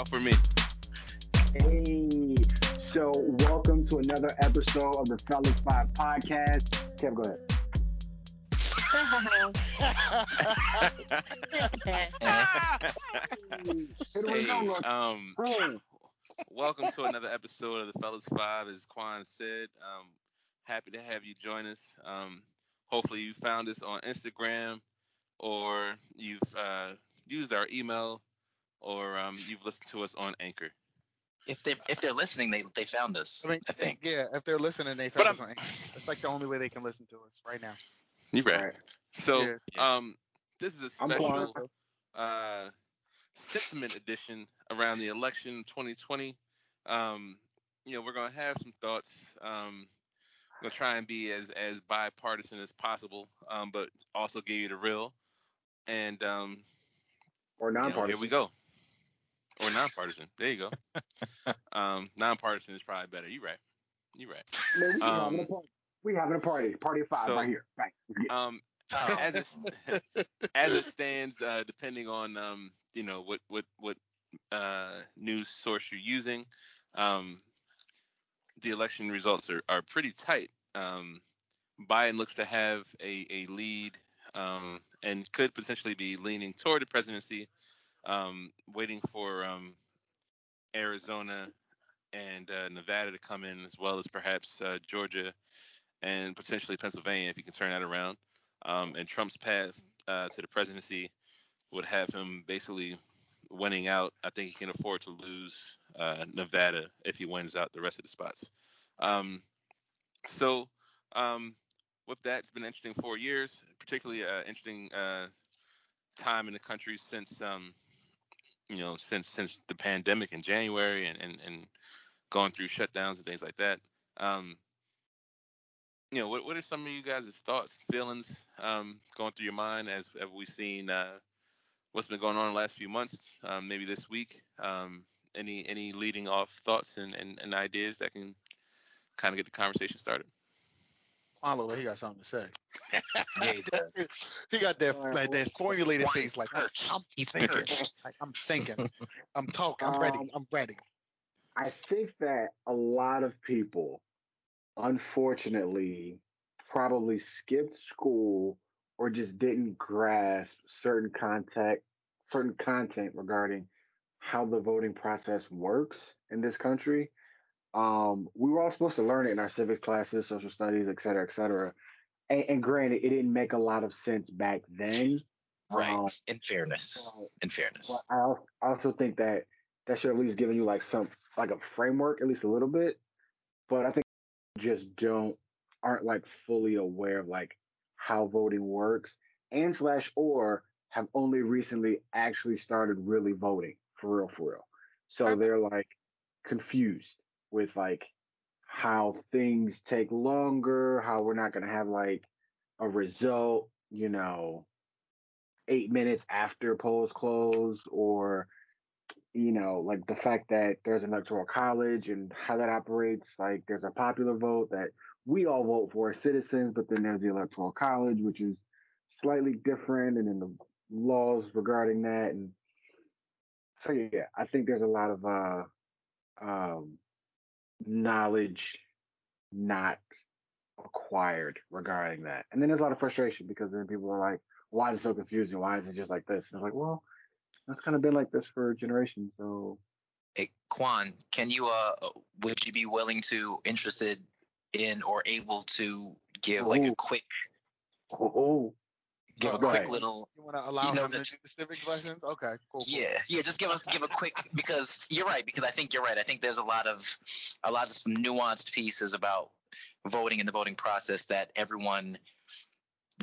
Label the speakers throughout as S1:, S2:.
S1: off for me.
S2: Hey, so welcome to another episode of the Fellas Five podcast. Kev, go ahead.
S1: hey, um, welcome to another episode of the Fellas Five. As Quan said, um, happy to have you join us. Um, hopefully, you found us on Instagram, or you've uh, used our email, or um, you've listened to us on Anchor.
S3: If they if they're listening, they they found us. I, mean, I think.
S4: Yeah, if they're listening, they found us on Anchor. It's like the only way they can listen to us right now.
S1: You're right. right. So, yeah. um, this is a special uh, sentiment edition around the election 2020. Um, you know, we're gonna have some thoughts. Um, I'm gonna try and be as as bipartisan as possible, um, but also give you the real. And um,
S2: or nonpartisan. You know,
S1: here we go. Or nonpartisan. There you go. um, nonpartisan is probably better. You right. You right.
S2: Man, we, um, having a party. we having a party. Party of five so, right here. Right.
S1: Um, as it as it stands, uh, depending on um, you know what what what uh, news source you're using, um, the election results are, are pretty tight. Um, Biden looks to have a, a lead um, and could potentially be leaning toward the presidency, um, waiting for um, Arizona and uh, Nevada to come in, as well as perhaps uh, Georgia and potentially Pennsylvania if he can turn that around. Um, and Trump's path uh, to the presidency would have him basically winning out. I think he can afford to lose uh, Nevada if he wins out the rest of the spots. Um, so um, with that, it's been interesting four years, particularly uh, interesting uh, time in the country since um, you know since since the pandemic in January and and, and going through shutdowns and things like that. Um, you know, what what are some of you guys' thoughts, feelings um, going through your mind as have we seen uh, what's been going on in the last few months, um, maybe this week? Um, any any leading off thoughts and, and, and ideas that can kind of get the conversation started?
S4: Marlo, he got something to say.
S3: yeah, he does.
S4: he got that like, that formulated face like I'm, I'm thinking. like, I'm thinking. I'm talking. I'm ready. Um, I'm ready.
S2: I think that a lot of people, unfortunately, probably skipped school or just didn't grasp certain contact, certain content regarding how the voting process works in this country um, we were all supposed to learn it in our civics classes, social studies, et cetera, et cetera. And, and granted, it didn't make a lot of sense back then.
S3: Right. Um, in fairness. in fairness.
S2: I also think that that should at least given you like some like a framework, at least a little bit. But I think just don't aren't like fully aware of like how voting works and slash or have only recently actually started really voting for real for real. So they're like confused with like how things take longer, how we're not going to have like a result, you know, eight minutes after polls close, or, you know, like the fact that there's an electoral college and how that operates. Like there's a popular vote that we all vote for as citizens, but then there's the electoral college, which is slightly different, and then the laws regarding that. And so, yeah, I think there's a lot of, uh, um, knowledge not acquired regarding that. And then there's a lot of frustration because then people are like, why is it so confusing? Why is it just like this? And it's like, well, that's kind of been like this for generations. So
S3: Hey Quan, can you uh would you be willing to interested in or able to give like a quick
S2: oh,
S3: give a quick little.
S4: You want to allow you know, him to do the civics lessons? Okay, cool, cool.
S3: Yeah, yeah. Just give us give a quick because you're right because I think you're right. I think there's a lot of a lot of nuanced pieces about voting and the voting process that everyone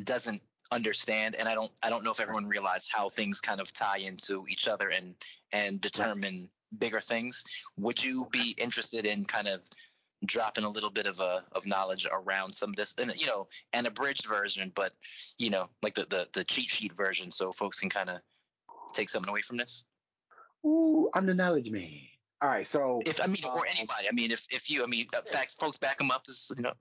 S3: doesn't understand and I don't I don't know if everyone realized how things kind of tie into each other and and determine bigger things. Would you be interested in kind of dropping a little bit of a of knowledge around some of this and you know an abridged version but you know like the the, the cheat sheet version so folks can kind of take something away from this?
S2: Ooh i'm the knowledge man. All right so
S3: if i mean uh, or anybody i mean if if you i mean uh, facts folks back them up this you know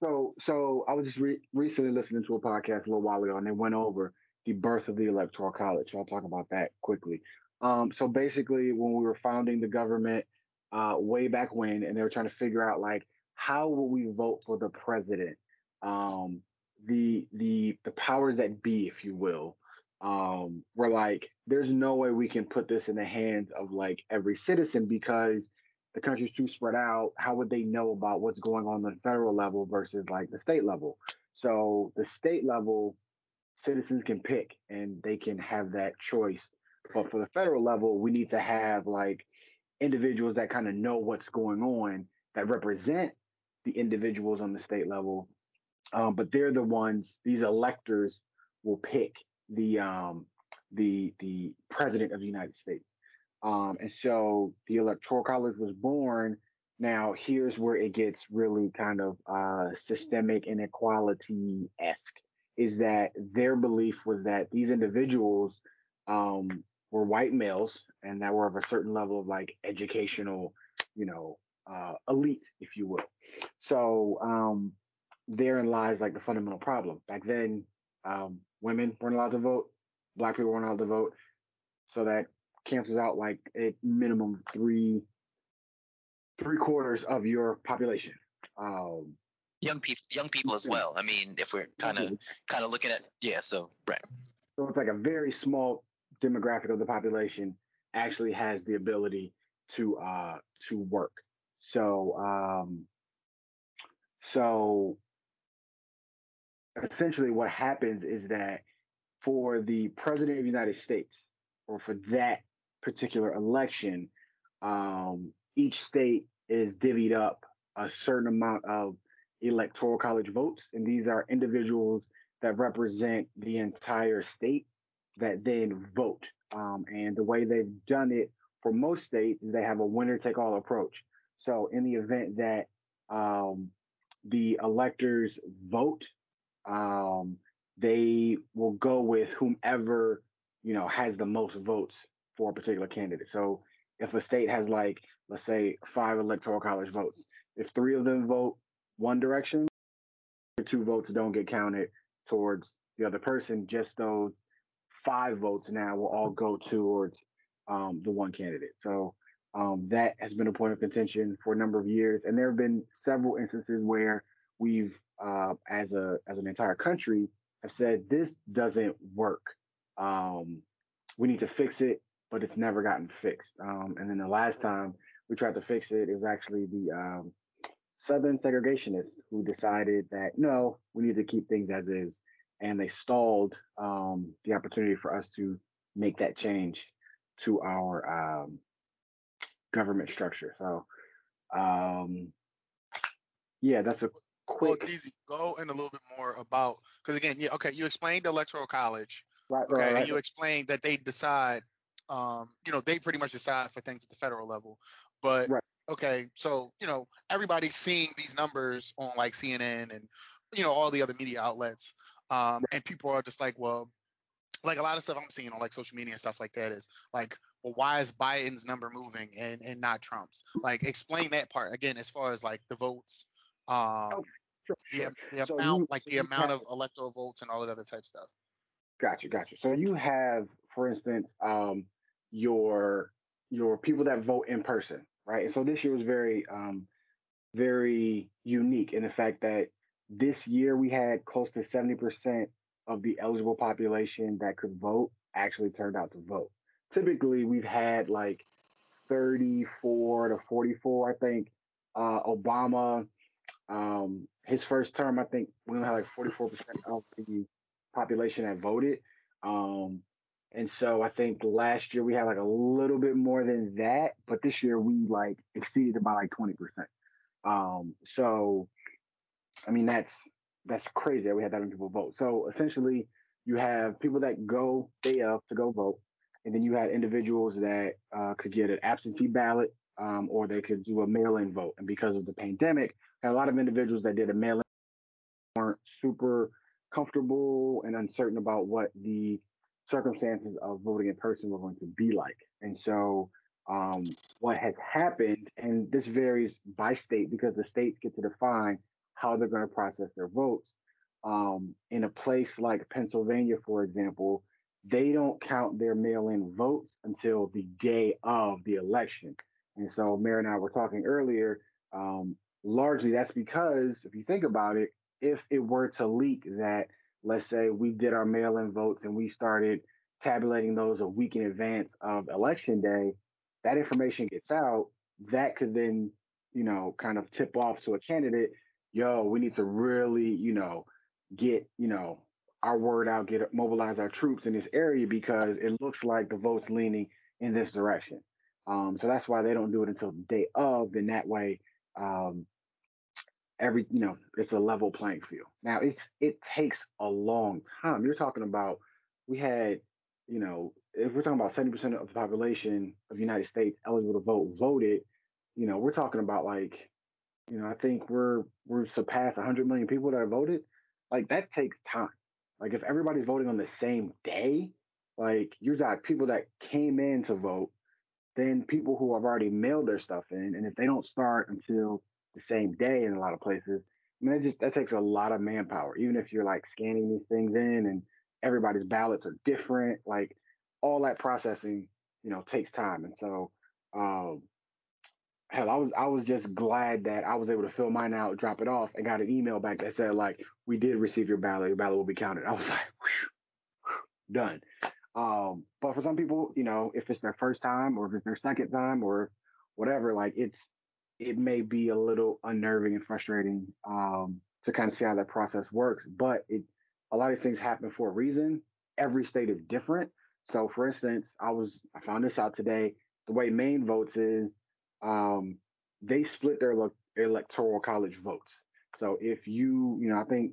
S2: so so i was just re- recently listening to a podcast a little while ago and they went over the birth of the electoral college so i'll talk about that quickly. Um, so basically, when we were founding the government uh, way back when, and they were trying to figure out like how will we vote for the president, um, the the the powers that be, if you will, um, were like, there's no way we can put this in the hands of like every citizen because the country's too spread out. How would they know about what's going on the federal level versus like the state level? So the state level citizens can pick and they can have that choice. But for the federal level, we need to have like individuals that kind of know what's going on that represent the individuals on the state level. Um, but they're the ones these electors will pick the um, the the president of the United States. Um, and so the electoral college was born. Now here's where it gets really kind of uh, systemic inequality esque. Is that their belief was that these individuals um, were white males and that were of a certain level of like educational, you know, uh, elite, if you will. So um, therein lies like the fundamental problem. Back then, um, women weren't allowed to vote, black people weren't allowed to vote. So that cancels out like at minimum three three quarters of your population. Um,
S3: young people, young people as well. I mean, if we're kind of kind of looking at yeah, so right.
S2: So it's like a very small demographic of the population actually has the ability to uh to work. So um so essentially what happens is that for the president of the United States or for that particular election, um, each state is divvied up a certain amount of electoral college votes, and these are individuals that represent the entire state that then vote. Um, and the way they've done it for most states they have a winner take all approach. So in the event that um, the electors vote, um, they will go with whomever you know has the most votes for a particular candidate. So if a state has like let's say five electoral college votes, if three of them vote one direction, the two votes don't get counted towards the other person. Just those five votes now will all go towards um, the one candidate. So um, that has been a point of contention for a number of years, and there have been several instances where we've, uh, as a as an entire country, have said this doesn't work. Um, we need to fix it, but it's never gotten fixed. Um, and then the last time we tried to fix it, was actually the um, Southern segregationists who decided that no, we need to keep things as is, and they stalled um, the opportunity for us to make that change to our um, government structure. So, um, yeah, that's a quick.
S4: Well, easy. Go in a little bit more about because again, yeah, okay, you explained the electoral college,
S2: right?
S4: Okay,
S2: right, right.
S4: and you explained that they decide, um, you know, they pretty much decide for things at the federal level, but
S2: right.
S4: okay, so you know, everybody's seeing these numbers on like CNN and you know all the other media outlets, um, and people are just like, well, like a lot of stuff I'm seeing on like social media and stuff like that is like, well, why is Biden's number moving and and not Trump's? Like, explain that part again as far as like the votes, um,
S2: oh, sure, sure.
S4: the, the so amount, you, like the amount have, of electoral votes and all that other type stuff.
S2: Gotcha, gotcha. So you have, for instance, um, your your people that vote in person, right? And so this year was very um, very unique in the fact that this year we had close to 70% of the eligible population that could vote actually turned out to vote. Typically, we've had like 34 to 44, I think. Uh, Obama, um, his first term, I think we only had like 44% of the population that voted. Um, and so I think last year we had like a little bit more than that, but this year we like exceeded by like 20%. Um, so, I mean, that's that's crazy that we had that many people vote. So essentially, you have people that go day of to go vote, and then you had individuals that uh, could get an absentee ballot, um, or they could do a mail-in vote. And because of the pandemic, a lot of individuals that did a mail-in weren't super comfortable and uncertain about what the circumstances of voting in person were going to be like. And so um, what has happened, and this varies by state because the states get to define how they're going to process their votes. Um, in a place like Pennsylvania, for example, they don't count their mail-in votes until the day of the election. And so, Mayor and I were talking earlier. Um, largely, that's because if you think about it, if it were to leak that, let's say, we did our mail-in votes and we started tabulating those a week in advance of election day, that information gets out. That could then, you know, kind of tip off to a candidate. Yo, we need to really, you know, get, you know, our word out, get mobilize our troops in this area because it looks like the vote's leaning in this direction. Um, so that's why they don't do it until the day of. Then that way, um, every you know, it's a level playing field. Now it's it takes a long time. You're talking about we had, you know, if we're talking about 70% of the population of the United States eligible to vote voted, you know, we're talking about like, you know, I think we're we're surpassed 100 million people that voted. Like that takes time. Like if everybody's voting on the same day, like you got people that came in to vote, then people who have already mailed their stuff in, and if they don't start until the same day in a lot of places, I mean, that just that takes a lot of manpower. Even if you're like scanning these things in, and everybody's ballots are different, like all that processing, you know, takes time. And so, um, hell, I was I was just glad that I was able to fill mine out, drop it off, and got an email back that said like, "We did receive your ballot. Your ballot will be counted." I was like, whew, done. Um, but for some people, you know, if it's their first time or if it's their second time or whatever, like it's it may be a little unnerving and frustrating um, to kind of see how that process works. But it a lot of these things happen for a reason. Every state is different. So, for instance, I was I found this out today. The way Maine votes is um, they split their le- electoral college votes. So if you, you know, I think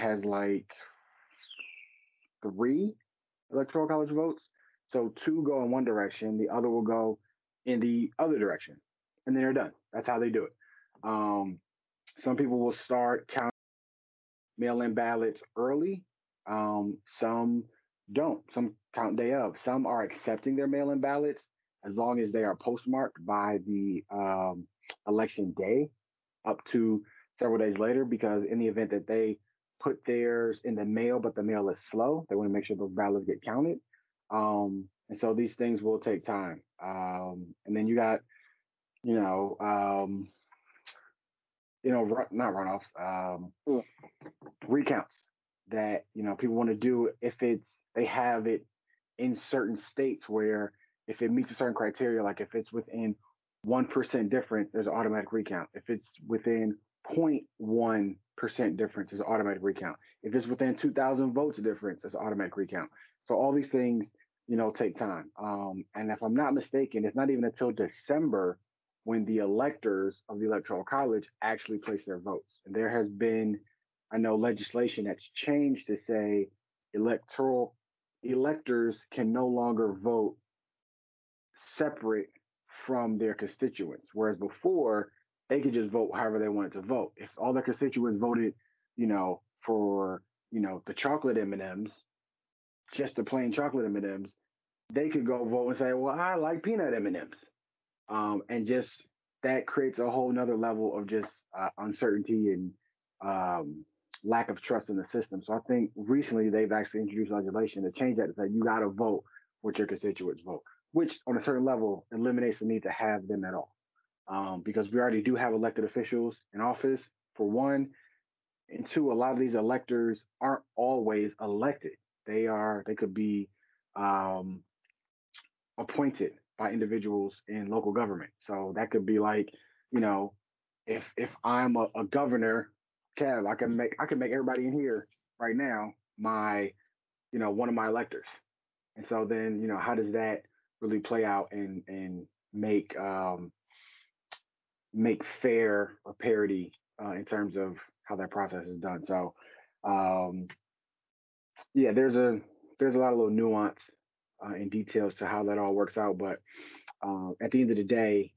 S2: has like three electoral college votes. So two go in one direction, the other will go in the other direction, and then they're done. That's how they do it. Um, some people will start counting mail-in ballots early. Um, some don't. Some count day of. Some are accepting their mail-in ballots as long as they are postmarked by the um, election day up to several days later, because in the event that they put theirs in the mail, but the mail is slow, they want to make sure those ballots get counted. Um, and so these things will take time. Um, and then you got, you know, um, you know, not runoffs, um, recounts that you know people want to do if it's they have it in certain states where if it meets a certain criteria, like if it's within 1% difference, there's an automatic recount. If it's within 0.1% difference, there's an automatic recount. If it's within 2,000 votes difference, there's an automatic recount. So all these things, you know, take time. Um, and if I'm not mistaken, it's not even until December when the electors of the Electoral College actually place their votes. And there has been, I know, legislation that's changed to say electoral electors can no longer vote separate from their constituents. Whereas before, they could just vote however they wanted to vote. If all their constituents voted, you know, for you know the chocolate M and M's, just the plain chocolate M and M's, they could go vote and say, "Well, I like peanut M and M's," um, and just that creates a whole nother level of just uh, uncertainty and um, lack of trust in the system. So I think recently they've actually introduced legislation to change that to say you got to vote what your constituents vote which on a certain level eliminates the need to have them at all. Um, because we already do have elected officials in office, for one. And two, a lot of these electors aren't always elected. They are, they could be um, appointed by individuals in local government. So that could be like, you know, if if I'm a, a governor, Kev, I can make I can make everybody in here right now my, you know, one of my electors. And so then, you know, how does that really play out and and make um, make fair or parity uh, in terms of how that process is done. So um, yeah, there's a there's a lot of little nuance uh, and details to how that all works out. But uh, at the end of the day,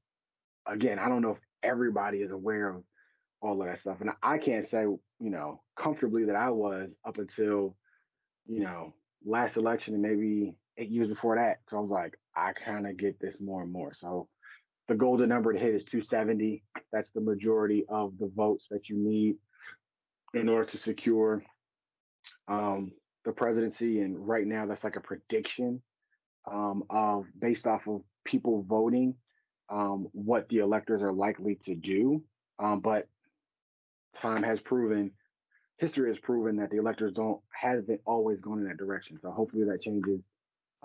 S2: again, I don't know if everybody is aware of all of that stuff, and I can't say you know comfortably that I was up until you know last election and maybe eight years before that. So I was like, I kind of get this more and more. So the golden number to hit is 270. That's the majority of the votes that you need in order to secure um, the presidency, and right now that's like a prediction um, of based off of people voting um, what the electors are likely to do. Um, but time has proven, history has proven that the electors don't haven't always gone in that direction. So hopefully that changes,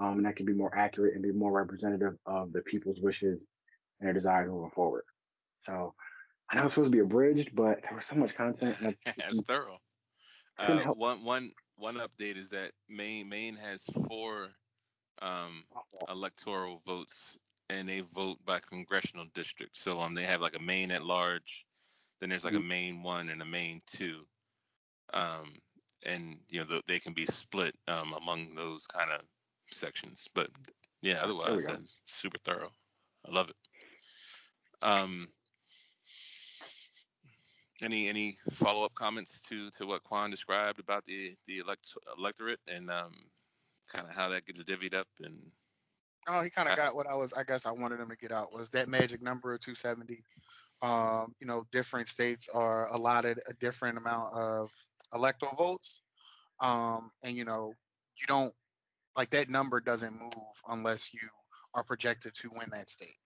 S2: um, and that can be more accurate and be more representative of the people's wishes and their desires moving forward. So I know it's supposed to be abridged, but there was so much content. And
S1: it's thorough. Uh, one one one update is that Maine Maine has four um, electoral votes, and they vote by congressional district. So um, they have like a Maine at large, then there's like mm-hmm. a Maine one and a Maine two, um, and you know they can be split um, among those kind of sections. But yeah, otherwise that's super thorough. I love it. Um, any any follow up comments to to what Quan described about the the elect, electorate and um, kind of how that gets divvied up and
S4: oh he kind of got what i was i guess i wanted him to get out was that magic number of 270 um, you know different states are allotted a different amount of electoral votes um, and you know you don't like that number doesn't move unless you are projected to win that state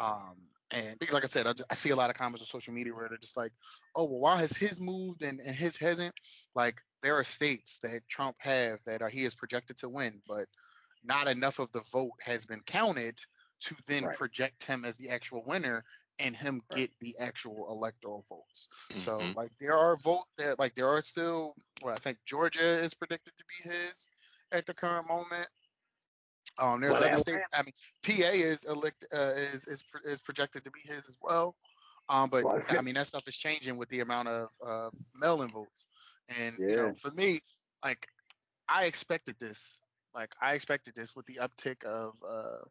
S4: um, and like I said, I, just, I, see a lot of comments on social media where they're just like, "Oh, well, why has his moved and, and his hasn't?" Like there are states that Trump have that are, he is projected to win, but not enough of the vote has been counted to then right. project him as the actual winner and him right. get the actual electoral votes. Mm-hmm. So like there are vote that like there are still well I think Georgia is predicted to be his at the current moment. Um, there's well, other states. I mean, PA is elect uh, is, is is projected to be his as well. Um, but well, I mean that stuff is changing with the amount of uh, mail-in votes. And yeah. you know, for me, like I expected this. Like I expected this with the uptick of uh,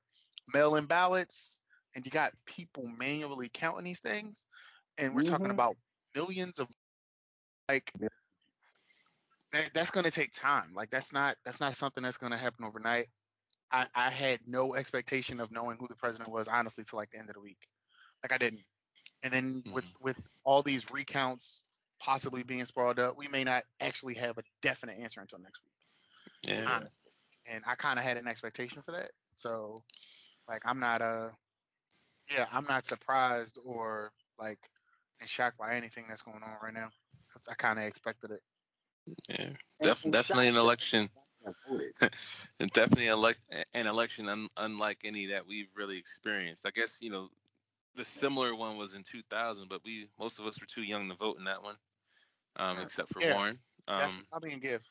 S4: mail-in ballots, and you got people manually counting these things, and we're mm-hmm. talking about millions of like. Yeah. That, that's going to take time. Like that's not that's not something that's going to happen overnight. I, I had no expectation of knowing who the president was honestly till like the end of the week. Like I didn't. And then mm-hmm. with with all these recounts possibly being spoiled up, we may not actually have a definite answer until next week. Yeah. Honestly. And I kind of had an expectation for that. So like I'm not uh yeah, I'm not surprised or like in shock by anything that's going on right now. I kind of expected it.
S1: Yeah, Def- definitely an election. and definitely elect an election un- unlike any that we've really experienced. I guess you know the similar one was in 2000, but we most of us were too young to vote in that one, um, except for yeah. Warren. Um,
S4: I'll be in give.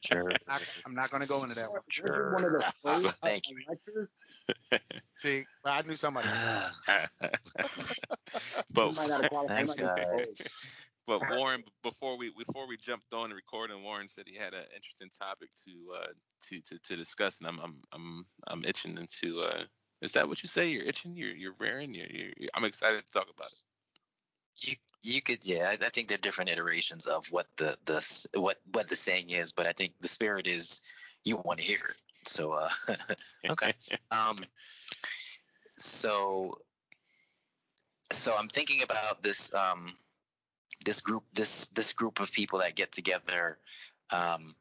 S4: sure. I, am not going to go into that one. Sure. One of the first Thank you. See, I knew somebody.
S1: but Thanks, guys. But Warren, before we before we jumped on the recording, Warren said he had an interesting topic to uh, to, to to discuss, and I'm I'm I'm I'm itching into. Uh, is that what you say? You're itching. You're you're raring. You're, you're, you're, I'm excited to talk about it.
S3: You you could yeah. I, I think there are different iterations of what the the what what the saying is, but I think the spirit is you want to hear it. So uh, okay. um, so so I'm thinking about this um this group this this group of people that get together um,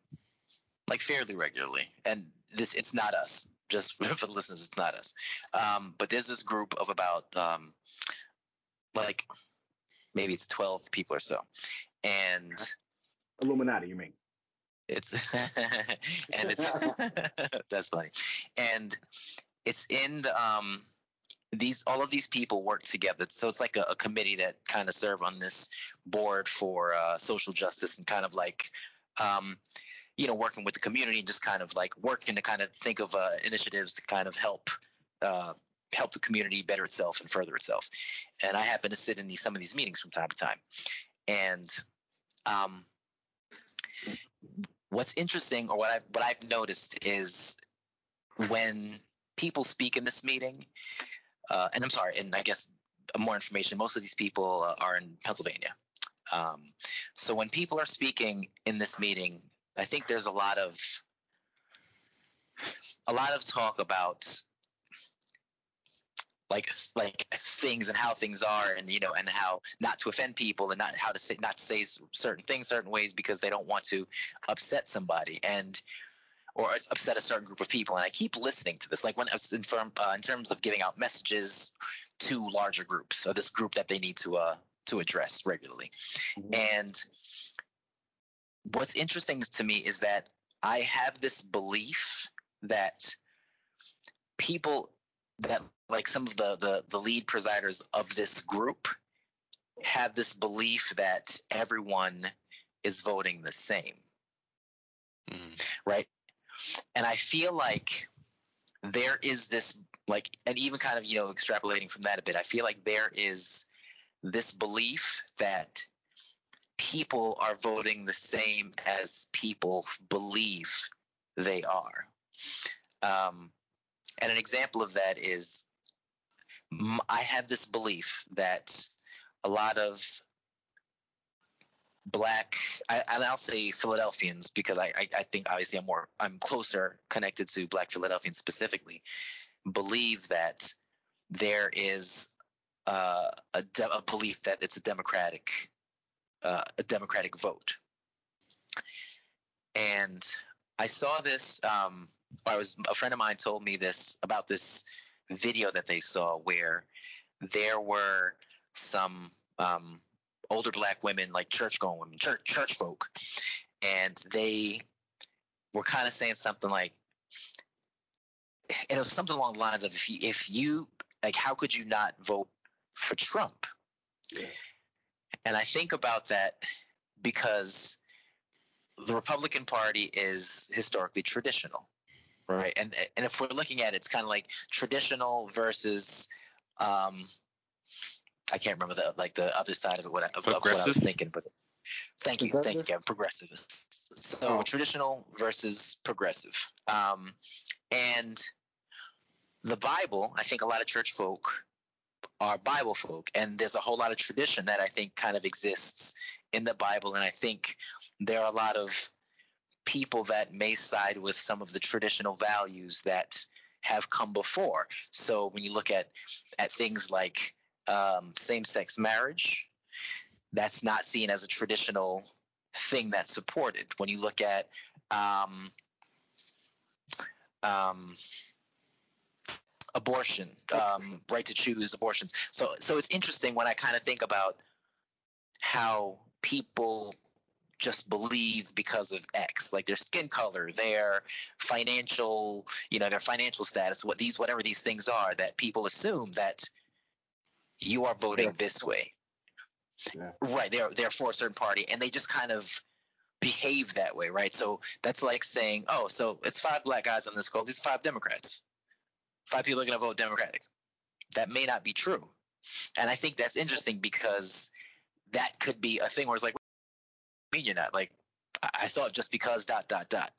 S3: like fairly regularly. And this it's not us. Just for the listeners it's not us. Um, but there's this group of about um, like maybe it's 12 people or so. And
S2: illuminati you mean?
S3: It's and it's that's funny. And it's in the um these all of these people work together. So it's like a, a committee that kind of serve on this board for uh, social justice and kind of like um, you know working with the community and just kind of like working to kind of think of uh, initiatives to kind of help uh, help the community better itself and further itself. And i happen to sit in these some of these meetings from time to time. And um, what's interesting or what I've what I've noticed is when people speak in this meeting uh, and I'm sorry, and I guess more information. Most of these people uh, are in Pennsylvania. Um, so when people are speaking in this meeting, I think there's a lot of a lot of talk about like like things and how things are and you know and how not to offend people and not how to say not to say certain things certain ways because they don't want to upset somebody and or upset a certain group of people and i keep listening to this like when in, firm, uh, in terms of giving out messages to larger groups or this group that they need to uh to address regularly mm-hmm. and what's interesting to me is that i have this belief that people that like some of the, the the lead presiders of this group have this belief that everyone is voting the same mm. right and i feel like there is this like and even kind of you know extrapolating from that a bit i feel like there is this belief that people are voting the same as people believe they are. Um, and an example of that is I have this belief that a lot of black I, and I'll say Philadelphians because I, I, I think obviously I'm more I'm closer connected to black Philadelphians specifically. Believe that there is uh, a, de- a, belief that it's a democratic uh, a democratic vote. And I saw this um, I was a friend of mine told me this about this video that they saw where there were some um, older black women, like church going women, church church folk, and they were kind of saying something like, and it was something along the lines of if you, if you like, how could you not vote for Trump? Yeah. And I think about that because the Republican Party is historically traditional right? And and if we're looking at it, it's kind of like traditional versus, um, I can't remember the like the other side of it. What I, of, of what I was thinking, but thank you, thank you, Kevin. Progressive. So oh. traditional versus progressive, um, and the Bible. I think a lot of church folk are Bible folk, and there's a whole lot of tradition that I think kind of exists in the Bible, and I think there are a lot of people that may side with some of the traditional values that have come before. So when you look at at things like um, same-sex marriage, that's not seen as a traditional thing that's supported. When you look at um, um, abortion, um, right to choose abortions. So so it's interesting when I kind of think about how people just believe because of X, like their skin color, their financial, you know, their financial status, what these, whatever these things are, that people assume that you are voting this way. Yeah. Right. They're they're for a certain party, and they just kind of behave that way, right? So that's like saying, oh, so it's five black guys on this call. These are five Democrats. Five people are going to vote Democratic. That may not be true, and I think that's interesting because that could be a thing where it's like, I mean you're not? Like, I thought just because dot dot dot.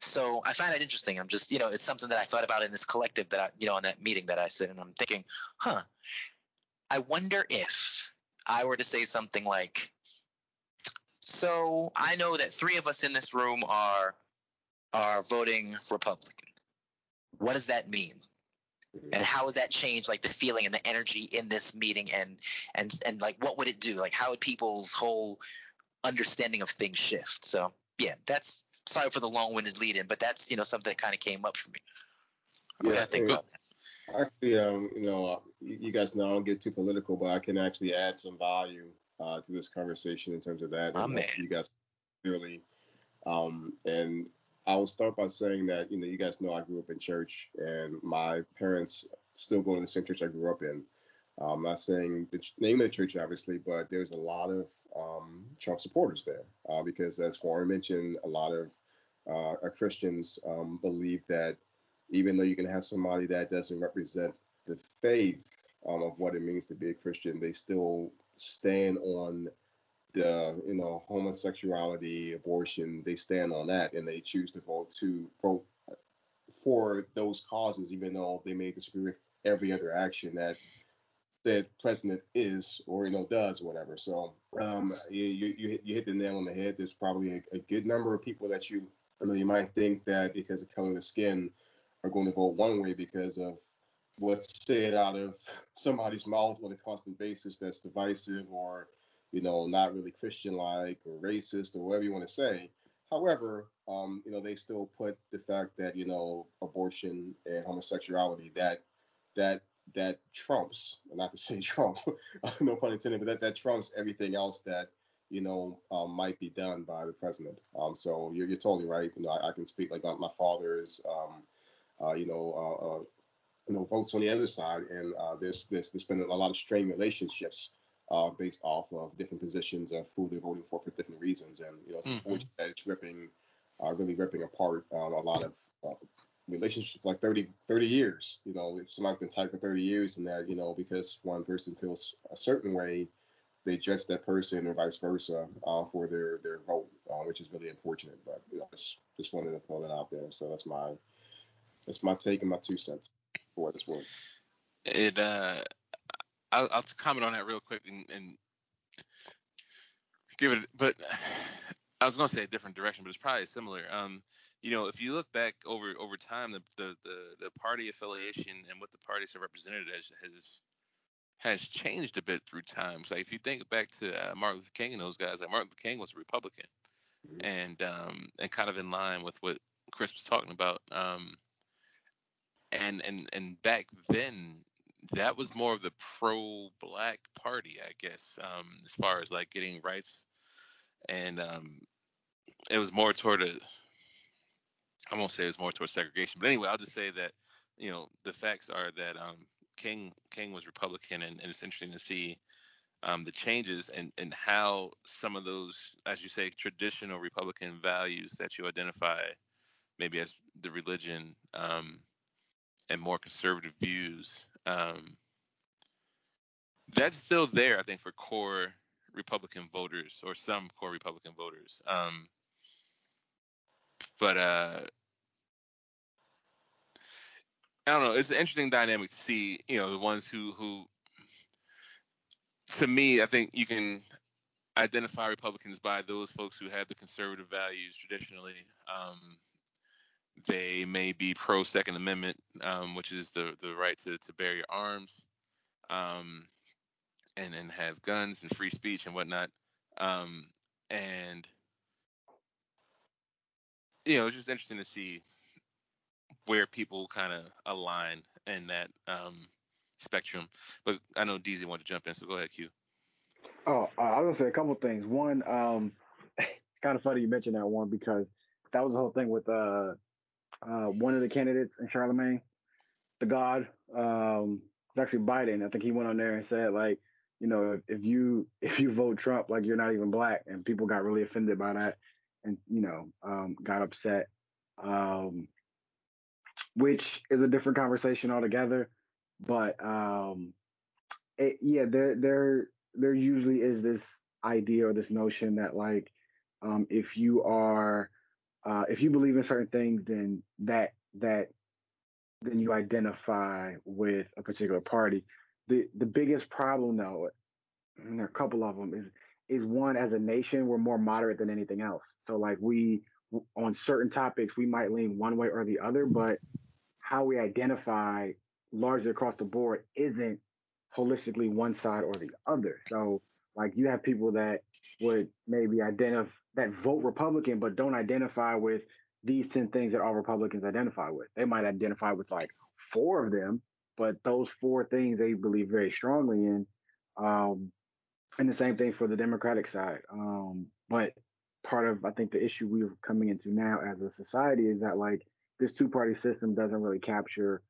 S3: So I find that interesting. I'm just, you know, it's something that I thought about in this collective that I, you know, in that meeting that I sit and I'm thinking, huh, I wonder if I were to say something like, so I know that three of us in this room are are voting Republican. What does that mean? And how would that change like the feeling and the energy in this meeting and and and like what would it do? Like how would people's whole understanding of things shift. So yeah, that's sorry for the long-winded lead-in, but that's you know something that kind of came up for me.
S5: Yeah, I think about that. Actually, um, you know, uh, you guys know I don't get too political, but I can actually add some value uh, to this conversation in terms of that.
S3: My man.
S5: You guys clearly, um, and I will start by saying that you know you guys know I grew up in church, and my parents still go to the same church I grew up in. Uh, I'm not saying the name of the church, obviously, but there's a lot of um, Trump supporters there uh, because, as Warren mentioned, a lot of uh, Christians um, believe that even though you can have somebody that doesn't represent the faith um, of what it means to be a Christian, they still stand on the you know homosexuality, abortion. They stand on that, and they choose to vote to vote for those causes, even though they may disagree with every other action that said president is or you know does whatever. So um, you, you you hit the nail on the head. There's probably a, a, good number of people that you I mean you might think that because of color of the skin are going to vote one way because of let's say it out of somebody's mouth on a constant basis that's divisive or you know not really Christian like or racist or whatever you want to say. However, um, you know they still put the fact that you know abortion and homosexuality that that that trumps, not to say Trump, no pun intended, but that that trumps everything else that you know um, might be done by the president. Um, so you're, you're totally right. You know I, I can speak like my, my father is. Um, you know, uh, uh, you know, votes on the other side, and uh, there's, there's there's been a lot of strained relationships uh, based off of different positions of who they're voting for for different reasons, and you know, it's mm-hmm. unfortunate that it's ripping, uh, really ripping apart um, a lot of uh, relationships like 30 30 years. You know, if somebody's been tight for 30 years, and that you know, because one person feels a certain way, they judge that person or vice versa uh, for their their vote, uh, which is really unfortunate. But you know, just just wanted to throw that out there. So that's my that's my take and my two cents for what it's worth.
S1: It uh, I'll, I'll comment on that real quick and, and give it, but I was gonna say a different direction, but it's probably similar. Um, you know, if you look back over over time, the the the, the party affiliation and what the parties have represented has has has changed a bit through time. So if you think back to uh, Martin Luther King and those guys, like Martin Luther King was a Republican, mm-hmm. and um, and kind of in line with what Chris was talking about. Um, and and and back then that was more of the pro-black party, I guess, um, as far as like getting rights, and um, it was more toward a. I won't say it was more toward segregation, but anyway, I'll just say that you know the facts are that um, King King was Republican, and, and it's interesting to see um, the changes and and how some of those, as you say, traditional Republican values that you identify maybe as the religion um, and more conservative views, um, that's still there, I think, for core Republican voters or some core Republican voters. Um, but uh, I don't know. It's an interesting dynamic to see. You know, the ones who who, to me, I think you can identify Republicans by those folks who have the conservative values traditionally. Um, they may be pro Second Amendment, um, which is the the right to to bear your arms, um, and and have guns and free speech and whatnot. Um, and you know, it's just interesting to see where people kind of align in that um, spectrum. But I know DZ wanted to jump in, so go ahead, Q.
S2: Oh, uh, I was gonna say a couple things. One, um, it's kind of funny you mentioned that one because that was the whole thing with uh, uh, one of the candidates in Charlamagne, the God, um, it's actually Biden. I think he went on there and said like, you know, if, if you if you vote Trump, like you're not even black, and people got really offended by that, and you know, um, got upset, um, which is a different conversation altogether. But um, it, yeah, there there there usually is this idea or this notion that like, um, if you are uh, if you believe in certain things, then that that then you identify with a particular party. The the biggest problem though, and there are a couple of them, is is one as a nation we're more moderate than anything else. So like we on certain topics we might lean one way or the other, but how we identify largely across the board isn't holistically one side or the other. So like you have people that would maybe identify that vote Republican but don't identify with these 10 things that all Republicans identify with. They might identify with like four of them, but those four things they believe very strongly in. Um, and the same thing for the Democratic side. Um, but part of I think the issue we're coming into now as a society is that like this two party system doesn't really capture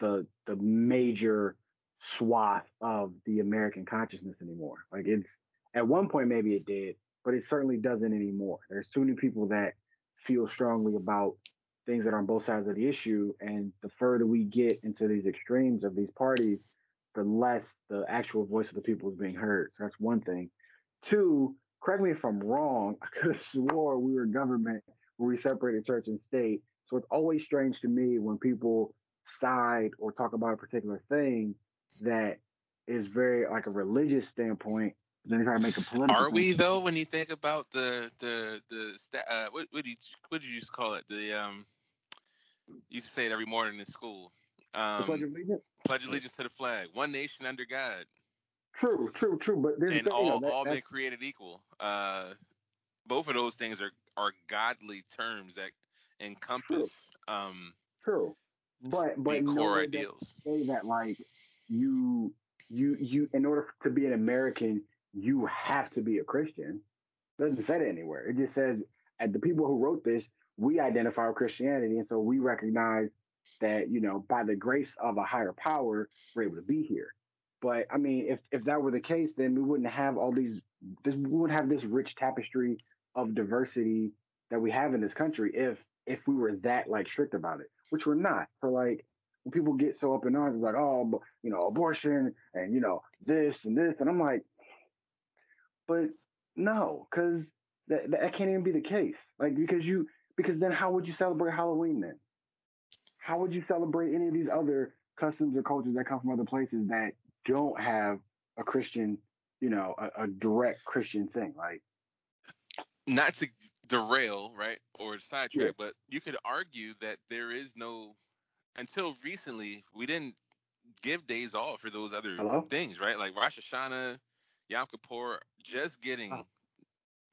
S2: the the major swath of the American consciousness anymore. Like it's at one point maybe it did, but it certainly doesn't anymore. There's too many people that feel strongly about things that are on both sides of the issue, and the further we get into these extremes of these parties, the less the actual voice of the people is being heard. So that's one thing. Two, correct me if I'm wrong. I could have swore we were government where we separated church and state. So it's always strange to me when people side or talk about a particular thing that is very like a religious standpoint then try to make a political.
S1: Are we though? When you think about the the the uh, what what do you what did you to call it? The um, you used to say it every morning in school. Um,
S2: Pledge Allegiance.
S1: pledge allegiance to the flag, one nation under God,
S2: True, true, true. But there's
S1: and
S2: the thing, you know,
S1: all
S2: that-
S1: all men created equal. Uh, both of those things are are godly terms that encompass um
S2: true. But but no
S1: core ideals.
S2: say that like you you you in order to be an American you have to be a Christian. It doesn't say that anywhere. It just says at the people who wrote this we identify with Christianity and so we recognize that you know by the grace of a higher power we're able to be here. But I mean if if that were the case then we wouldn't have all these this we wouldn't have this rich tapestry of diversity that we have in this country if if we were that like strict about it, which we're not. So like when people get so up in arms, like, oh, you know, abortion and you know this and this, and I'm like, but no, because that that can't even be the case. Like because you because then how would you celebrate Halloween then? How would you celebrate any of these other customs or cultures that come from other places that don't have a Christian, you know, a, a direct Christian thing? Like,
S1: Not to derail, right, or sidetrack,
S2: Yeah.
S1: but you could argue that there is no until recently we didn't give days off for those other
S2: Hello?
S1: things, right? Like Rosh Hashanah, Yom Kippur, just getting
S2: Oh.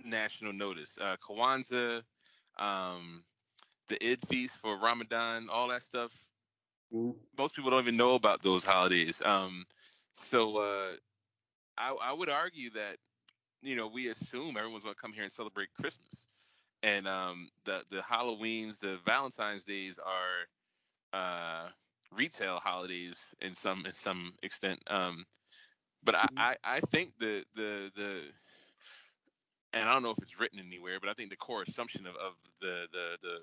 S1: national notice. Uh, Kwanzaa, um, the Eid feast for Ramadan, all that stuff.
S2: mm,
S1: Most people don't even know about those holidays. Um, so uh, I, I would argue that you know we assume everyone's going to come here and celebrate Christmas, and um, the the Halloweens, the Valentine's days are uh, retail holidays in some in some extent. Um, but I,
S2: Mhm.
S1: I, I think the the the and I don't know if it's written anywhere, but I think the core assumption of, of the, the the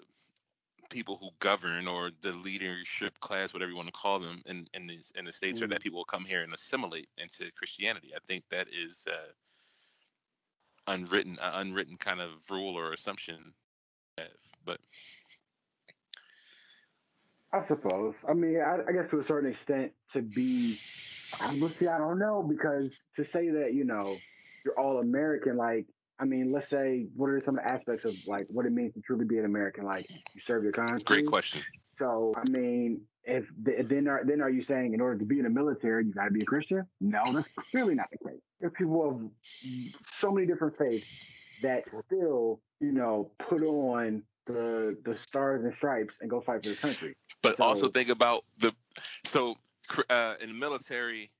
S1: people who govern or the leadership class, whatever you want to call them, in in, these, in the states, are that people will come here and assimilate into Christianity. I think that is uh, unwritten, uh, unwritten kind of rule or assumption. But
S2: I suppose. I mean, I, I guess to a certain extent, to be, See, I don't know, because to say that you know you're all American, like, I mean, let's say, what are some of the aspects of like what it means to truly be an American? Like, you serve your country.
S1: great question.
S2: So, I mean, if th- then are then are you saying in order to be in the military you got to be a Christian? No, that's clearly not the case. There's people of so many different faiths that still, you know, put on the the stars and stripes and go fight for the country.
S1: But
S2: So-
S1: also think about the so uh, in the military,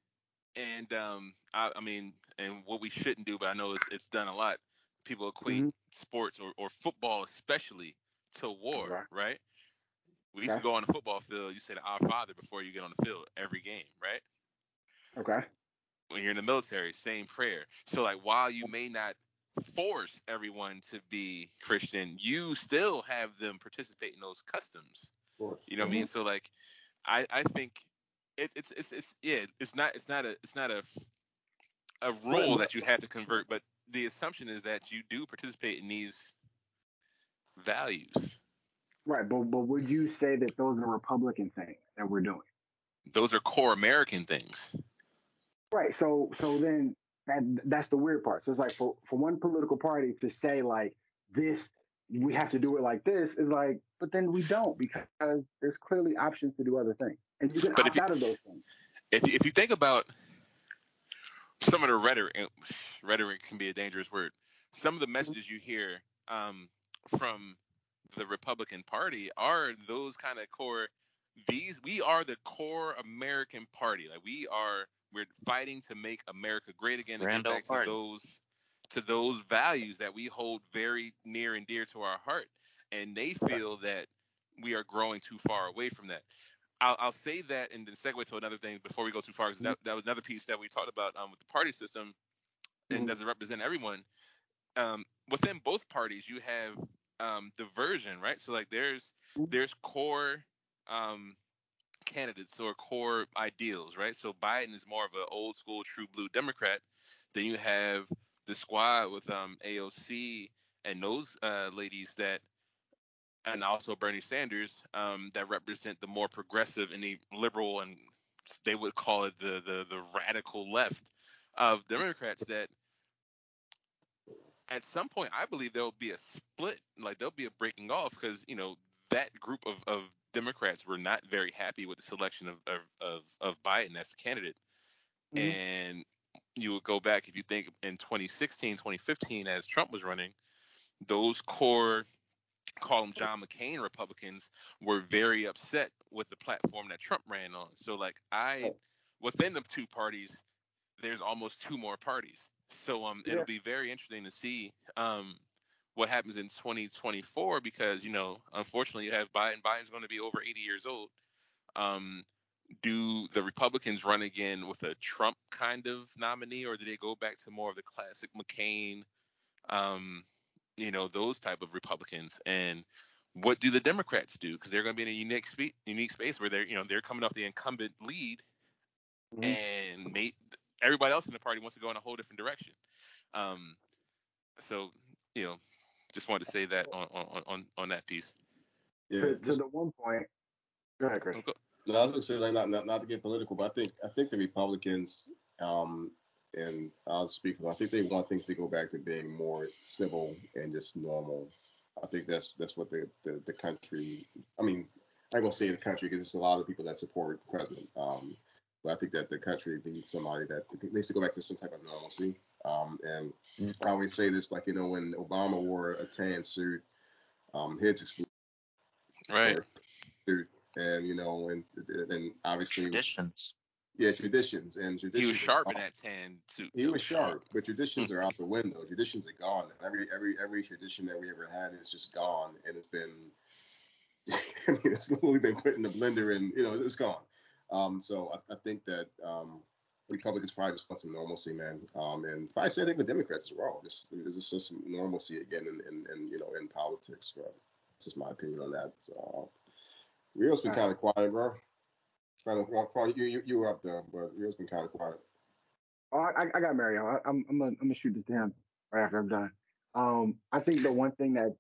S1: and um, I, I mean, and what we shouldn't do, but I know it's it's done a lot. People equate
S2: Mhm.
S1: sports or, or football especially to war,
S2: Right.
S1: right? We used to go on the football field. You say the Our Father before you get on the field every game, right?
S2: Okay.
S1: When you're in the military, same prayer. So like, while you may not force everyone to be Christian, you still have them participate in those customs. You know what I mean? So like, I I think it, it's it's it's yeah, it's not it's not a it's not a a rule that you have to convert, but the assumption is that you do participate in these values.
S2: Right, but but would you say that those are Republican things that we're doing?
S1: Those are core American things.
S2: Right. So so then that that's the weird part. So it's like for for one political party to say like this we have to do it like this is like, but then we don't because there's clearly options to do other things, and you can
S1: But if
S2: opt
S1: you-
S2: out of those things.
S1: If if you think about some of the rhetoric, rhetoric can be a dangerous word. Some of the messages you hear um, from the Republican Party are those kind of core. These we are the core American Party. Like we are, we're fighting to make America great again and
S3: Grand
S1: get back to those to those values that we hold very near and dear to our heart. And they feel that we are growing too far away from that. I'll, I'll say that and then segue to another thing before we go too far because that, that was another piece that we talked about um, with the party system and
S2: Mhm.
S1: doesn't represent everyone. Um, within both parties, you have um, diversion, right? So like there's
S2: Mhm.
S1: there's core um, candidates or core ideals, right? So Biden is more of an old school true blue Democrat. Then you have the squad with um, AOC and those uh, ladies that and also Bernie Sanders um, that represent the more progressive and the liberal and they would call it the the, the radical left of Democrats that at some point I believe there'll be a split like there'll be a breaking off because you know that group of, of Democrats were not very happy with the selection of of of, of Biden as a candidate,
S2: Mhm.
S1: and you would go back if you think in 2016, 2015, as Trump was running, those core call them John McCain Republicans were very upset with the platform that Trump ran on. So like I within the two parties, there's almost two more parties. So um
S2: Yeah.
S1: it'll be very interesting to see um what happens in 2024 because you know unfortunately you have Biden Biden's going to be over 80 years old. Um do the Republicans run again with a Trump kind of nominee or do they go back to more of the classic McCain um you know those type of Republicans and what do the Democrats do because they're going to be in a unique spe- unique space where they're you know they're coming off the incumbent lead
S2: Mhm.
S1: and mate, everybody else in the party wants to go in a whole different direction. Um, so you know, just wanted to say that on on on, on that piece.
S5: Yeah,
S2: to, to the one point. Go ahead, Chris.
S1: Oh,
S5: No, I was gonna say like not, not not to get political, but I think I think the Republicans, um, and I'll speak for them. I think they want things to go back to being more civil and just normal. I think that's that's what the the, the country. I mean, I ain't gonna say the country because there's a lot of people that support the president. Um, but I think that the country needs somebody that needs to go back to some type of normalcy. Um, and I always say this, like you know, when Obama wore a tan suit, um, heads exploded.
S1: right.
S5: suit, and you know, and and obviously,
S3: Traditions.
S5: Yeah, traditions and traditions.
S1: He was sharp in that tan suit.
S5: He
S1: It
S5: was sharp, but traditions are out the window. Traditions are gone. Every every every tradition that we ever had is just gone, and it's been. I mean, it's literally been put in the blender, and you know, it's gone. Um, so I, I think that um, Republicans probably just want some normalcy, man. Um, and probably say same thing with Democrats as well. Just there's just some normalcy again, in, in, in you know, in politics. But that's just my opinion on that. So, Rio's been kind of quiet, bro. You, you you were up there, but Rio's been kind of quiet.
S2: Oh, I, I got Mario. I, I'm I'm gonna, I'm gonna shoot this him right after I'm done. Um, I think the one thing that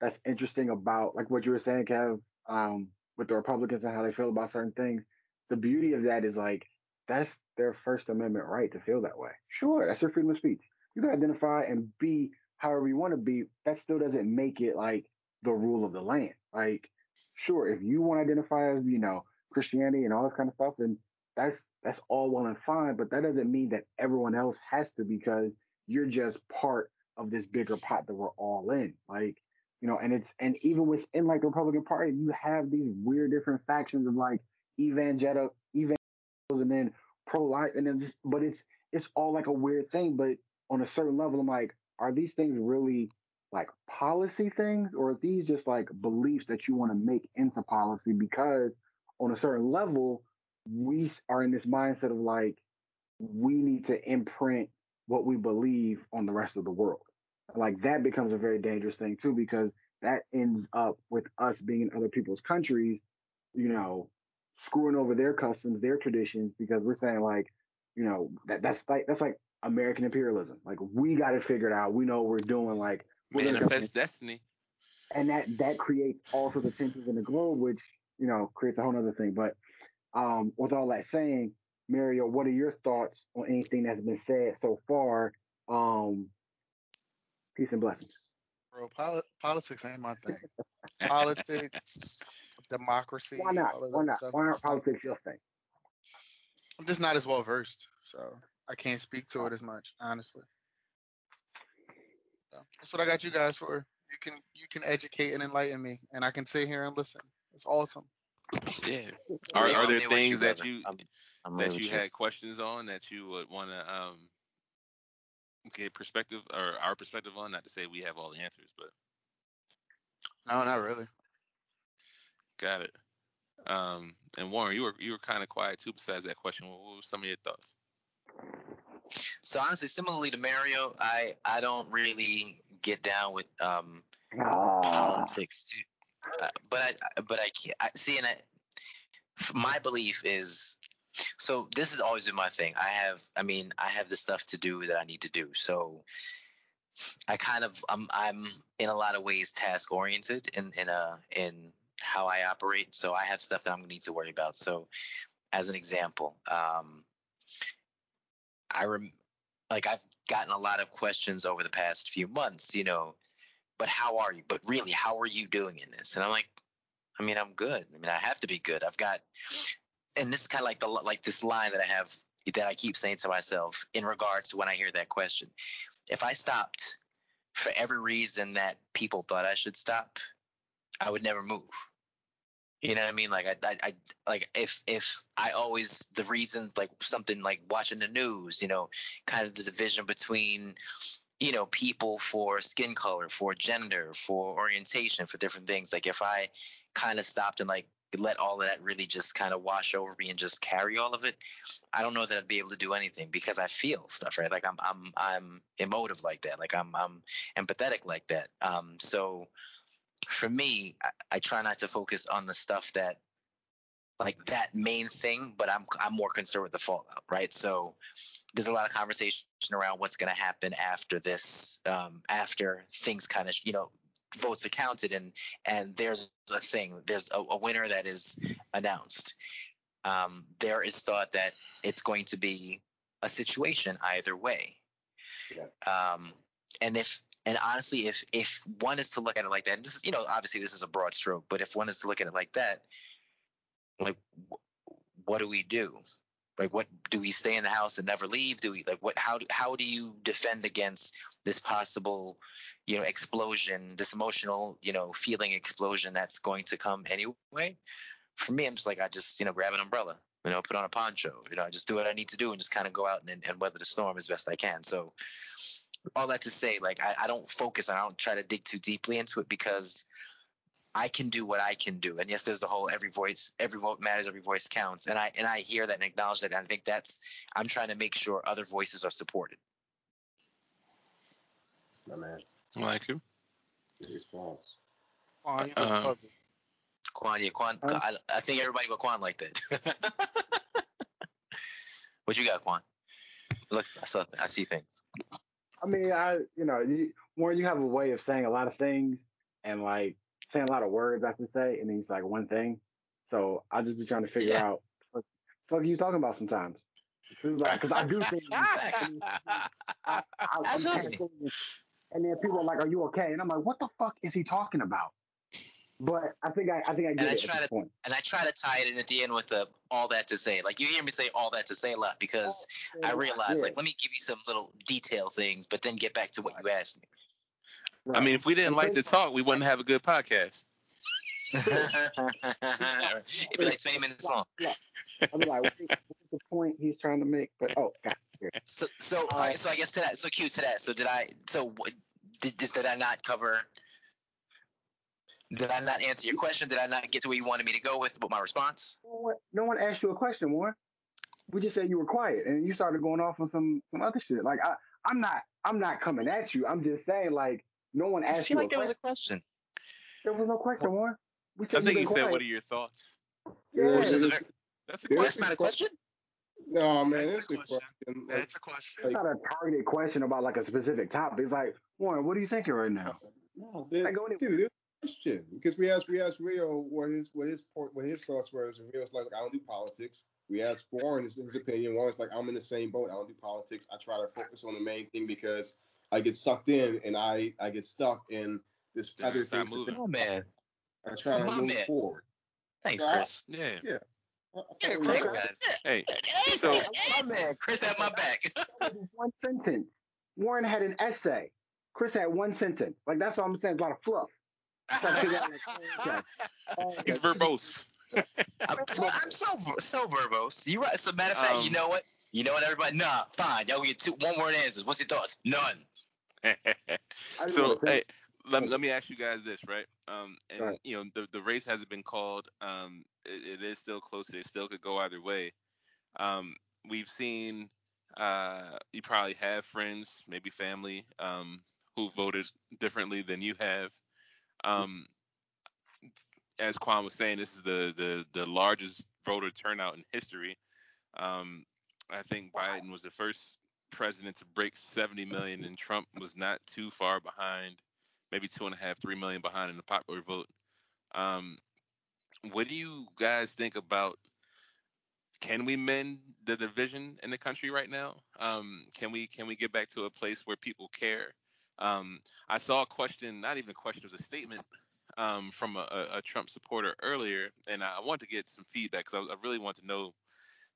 S2: that's interesting about like what you were saying, Kev, um, with the Republicans and how they feel about certain things. The beauty of that is like that's their First Amendment right to feel that way. Sure, that's their freedom of speech. You can identify and be however you want to be. That still doesn't make it like the rule of the land. Like, sure, if you want to identify as you know Christianity and all this kind of stuff, And that's that's all well and fine. But that doesn't mean that everyone else has to because you're just part of this bigger pot that we're all in. Like, you know, and it's and even within like the Republican Party, you have these weird different factions of like evangelical evangelicals and then pro life and then just, but it's it's all like a weird thing. But on a certain level, I'm like, are these things really like policy things or are these just like beliefs that you want to make into policy because on a certain level we are in this mindset of like we need to imprint what we believe on the rest of the world. Like that becomes a very dangerous thing too because that ends up with us being in other people's countries you know screwing over their customs their traditions because we're saying like you know that that's like that's like american imperialism. Like we got it figured out. We know what we're doing. Like we're
S1: Manifest destiny.
S2: and that that creates all sorts of tensions in the globe, which you know creates a whole other thing. But um, with all that saying, Mario, what are your thoughts on anything that's been said so far? Um, peace and blessings.
S4: Bro, poli- politics ain't my thing. Politics, democracy.
S2: Why not?
S4: all of
S2: Why not?
S4: stuff,
S2: Why not- politics your thing?
S4: I'm just not as well versed, so I can't speak to it as much, honestly. So, that's what I got you guys for. You can you can educate and enlighten me, and I can sit here and listen. It's awesome.
S1: Yeah. Are, are there
S3: there with
S1: things that you
S3: I'm, I'm
S1: that
S3: with
S1: you had questions on that you would want to um get perspective or our perspective on? Not to say we have all the answers, but
S4: No, not really.
S1: got it. Um, and Warren, you were you were kind of quiet too. Besides that question, what, what were some of your thoughts?
S3: So honestly, similarly to Mario, I I don't really get down with um
S2: Ah,
S3: politics too. Uh, but I but I I, see and I, my belief is so this has always been my thing. I have I mean I have the stuff to do that I need to do. So I kind of I'm I'm in a lot of ways task oriented in in a in how I operate. So I have stuff that I'm gonna need to worry about. So as an example, um, I rem like I've gotten a lot of questions over the past few months. You know, but how are you? But really, how are you doing in this? And I'm like, I mean, I'm good. I mean, I have to be good. I've got, and this is kind of like the like this line that I have that I keep saying to myself in regards to when I hear that question. If I stopped for every reason that people thought I should stop, I would never move. You know what I mean? Like I, I, I, like if if I always the reasons like something like watching the news, you know, kind of the division between you know people for skin color, for gender, for orientation, for different things. Like if I kind of stopped and like let all of that really just kind of wash over me and just carry all of it, I don't know that I'd be able to do anything because I feel stuff, right? Like I'm I'm I'm emotive like that. Like I'm I'm empathetic like that. Um so for me, I, I try not to focus on the stuff that like that main thing, but I'm I'm more concerned with the fallout, right? So there's a lot of conversation around what's going to happen after this, um, after things kind of, you know, votes are counted and and there's a thing, there's a, a winner that is announced. Um, there is thought that it's going to be a situation either way. Yeah. Um, and if and honestly, if if one is to look at it like that, this is you know obviously this is a broad stroke, but if one is to look at it like that, like what do we do? Like what do we stay in the house and never leave? Do we like what how do how do you defend against this possible you know explosion, this emotional you know feeling explosion that's going to come anyway? For me, I'm just like I just you know grab an umbrella, you know, put on a poncho, you know, i just do what I need to do and just kind of go out and, and weather the storm as best I can. So all that to say, like I, I don't focus, and I don't try to dig too deeply into it because I can do what I can do. And yes, there's the whole every voice, every vote matters, every voice counts. And I and I hear that and acknowledge that. And I think that's I'm trying to make sure other voices are supported.
S5: My man.
S1: Like him.
S5: Good response.
S4: Quan, you
S1: Uh,
S3: Quan, yeah, Quan.
S2: Um,
S3: I, I think everybody but Quan like that. what you got, Quan? Looks, I, saw, I see things.
S2: I mean, I you know, you, Warren, you have a way of saying a lot of things and like saying a lot of words, I should say, and then it's like one thing. So I just be trying to figure
S3: Yeah.
S2: out what the fuck are you talking about sometimes. Because I do things. I, I,
S3: Absolutely.
S2: and then people are like, "Are you okay?" And I'm like, "What the fuck is he talking about?" But I think I, I think I get
S3: I
S2: it
S3: try to-
S2: point.
S3: And I try to tie it in at the end with the all that to say. Like you hear me say all that to say a lot because oh, I realize
S2: Yeah.
S3: like let me give you some little detail things, but then get back to what you asked me.
S1: I mean, if we didn't like to talk, we wouldn't have a good podcast.
S3: It'd be like 20 minutes long.
S2: I'll be like, what is, what is the point he's trying to make? But oh, God. here.
S3: So, so, uh, all right, so I guess to that, so cute to that. So did I? So did, did did I not cover? Did I not answer your question? Did I not get to where you wanted me to go with with my response?
S2: No one, no one asked you a question, Warren. We just said you were quiet, and you started going off on some some other shit. Like I, I'm not, I'm not coming at you. I'm just saying, like, no one
S3: I
S2: asked
S3: feel
S2: you
S3: like
S2: a
S3: there was a question.
S2: There was no question, Warren.
S1: I think
S2: you've
S1: you said, "What are your thoughts?"
S2: Yeah,
S3: Which is a very,
S1: That's a
S5: There's-
S3: that's not a question.
S5: No, man,
S4: That's
S5: it's
S4: a
S5: a
S4: question.
S5: question.
S4: That's a question.
S2: It's not a targeted question about like a specific topic. It's like, Warren, what are you thinking right now?
S5: no, there-
S2: Like, go anywhere.
S5: dude, it's a question because we asked we asked Rio what his what his point what his thoughts were, and Rio's like, I don't do politics. We asked Warren his, his opinion. Warren's like, I'm in the same boat. I don't do politics. I try to focus on the main thing because I get sucked in and I I get stuck in this
S1: Then
S5: other
S1: it's not
S5: things. that-
S3: Oh man,
S5: I try to
S3: My
S5: move
S3: man.
S5: forward.
S3: thanks,
S5: Right.
S3: Chris.
S1: Yeah.
S5: I- I
S4: Yeah,
S5: feel
S3: Thanks,
S5: like-
S3: man.
S1: Hey. So
S3: my man, Chris had my back.
S2: one sentence. Warren had an essay. Chris had one sentence. Like that's all I'm saying. It's a lot of fluff. Trying to figure out, like, okay.
S1: He's verbose.
S3: I'm so, I'm so so verbose. You right. As a matter of fact,
S1: Um,
S3: you know what? You know what? Everybody, nah, fine. Y'all get two one word answers. What's your thoughts? None.
S1: So hey, let, me- let me ask you guys this, right? Um, and
S2: Go ahead.
S1: you know the the race hasn't been called. Um, it, it is still close. It still could go either way. Um, we've seen. Uh, you probably have friends, maybe family, um, who voted differently than you have. Um, as Quan was saying, this is the the the largest voter turnout in history. Um, I think Biden was the first president to break 70 million, and Trump was not too far behind, maybe two and a half, three million behind in the popular vote. Um, what do you guys think about? Can we mend the division in the country right now? Um, can we can we get back to a place where people care? Um, I saw a question, not even a question, it was a statement um, from a, a, Trump supporter earlier, and I want to get some feedback because I, I, really want to know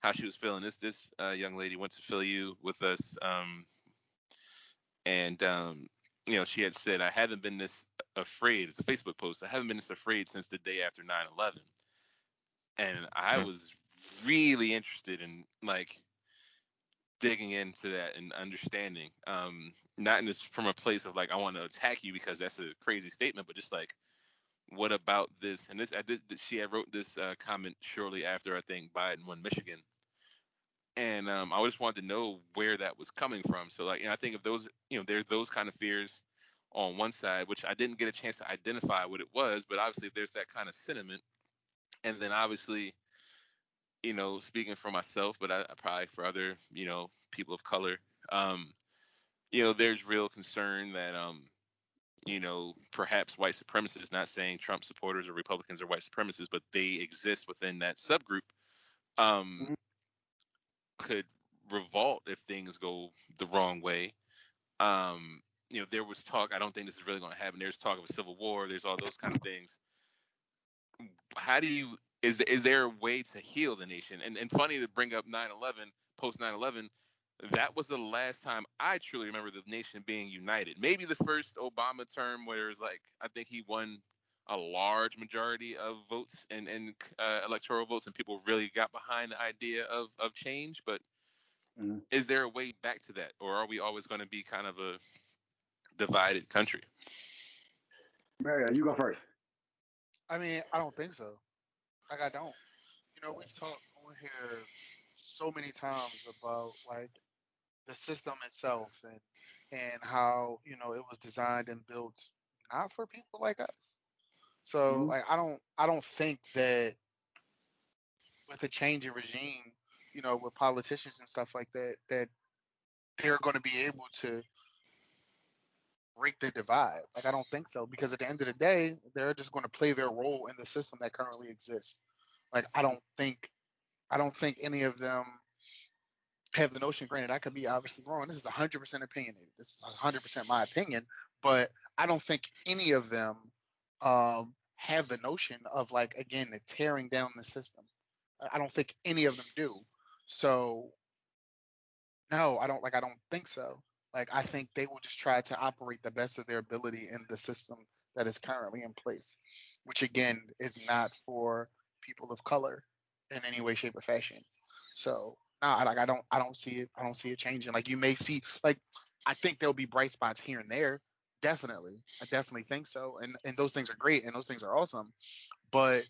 S1: how she was feeling. This this uh, young lady went to Philly U with us, um, and um, you know she had said, "I haven't been this afraid." It's a Facebook post. I haven't been this afraid since the day after 9/11, and I was really interested in like digging into that and understanding. Um, not in this from a place of like I want to attack you because that's a crazy statement, but just like what about this? And this I did she wrote this uh, comment shortly after I think Biden won Michigan. And um, I just wanted to know where that was coming from. So like, I think if those, you know, there's those kind of fears on one side, which I didn't get a chance to identify what it was, but obviously there's that kind of sentiment. And then obviously, you know, speaking for myself, but I, I probably for other, you know, people of color, um, you know, there's real concern that, um, you know, perhaps white supremacists, not saying Trump supporters or Republicans are white supremacists, but they exist within that subgroup, um, mm-hmm. could revolt if things go the wrong way. Um, you know, there was talk. I don't think this is really going to happen. There's talk of a civil war. There's all those kind of things. How do you is is there a way to heal the nation? And and funny to bring up 9/11, post 9/11. That was the last time I truly remember the nation being united. Maybe the first Obama term, where it was like I think he won a large majority of votes and and uh, electoral votes, and people really got behind the idea of of change. But mm-hmm. is there a way back to that, or are we always going to be kind of a divided country?
S2: Mario, you go first.
S4: I mean, I don't think so. Like I don't. You know, we've talked on here so many times about like the system itself and and how you know it was designed and built not for people like us. So mm-hmm. like I don't I don't think that with a change in regime, you know, with politicians and stuff like that, that they're going to be able to break the divide. Like I don't think so because at the end of the day, they're just going to play their role in the system that currently exists. Like I don't think I don't think any of them have the notion. Granted, I could be obviously wrong. This is 100% opinionated. This is 100% my opinion, but I don't think any of them um, have the notion of like again the tearing down the system. I don't think any of them do. So no, I don't like. I don't think so. Like I think they will just try to operate the best of their ability in the system that is currently in place, which again is not for people of color in any way, shape, or fashion. So no, nah, like I don't I don't see it I don't see it changing. Like you may see like I think there'll be bright spots here and there. Definitely. I definitely think so. And and those things are great and those things are awesome. But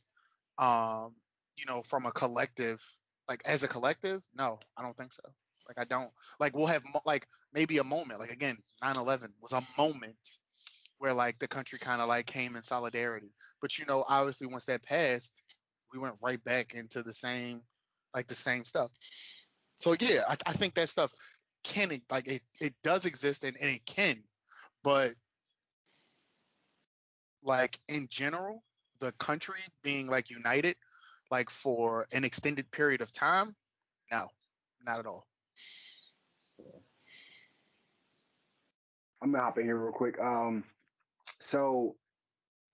S4: um, you know, from a collective like as a collective, no, I don't think so. Like I don't like we'll have like maybe a moment like again 9/11 was a moment where like the country kind of like came in solidarity. But you know, obviously once that passed, we went right back into the same like the same stuff. So yeah, I, I think that stuff can like it, it does exist and, and it can, but like in general, the country being like united like for an extended period of time, no, not at all.
S2: I'm gonna hop in here real quick. Um, so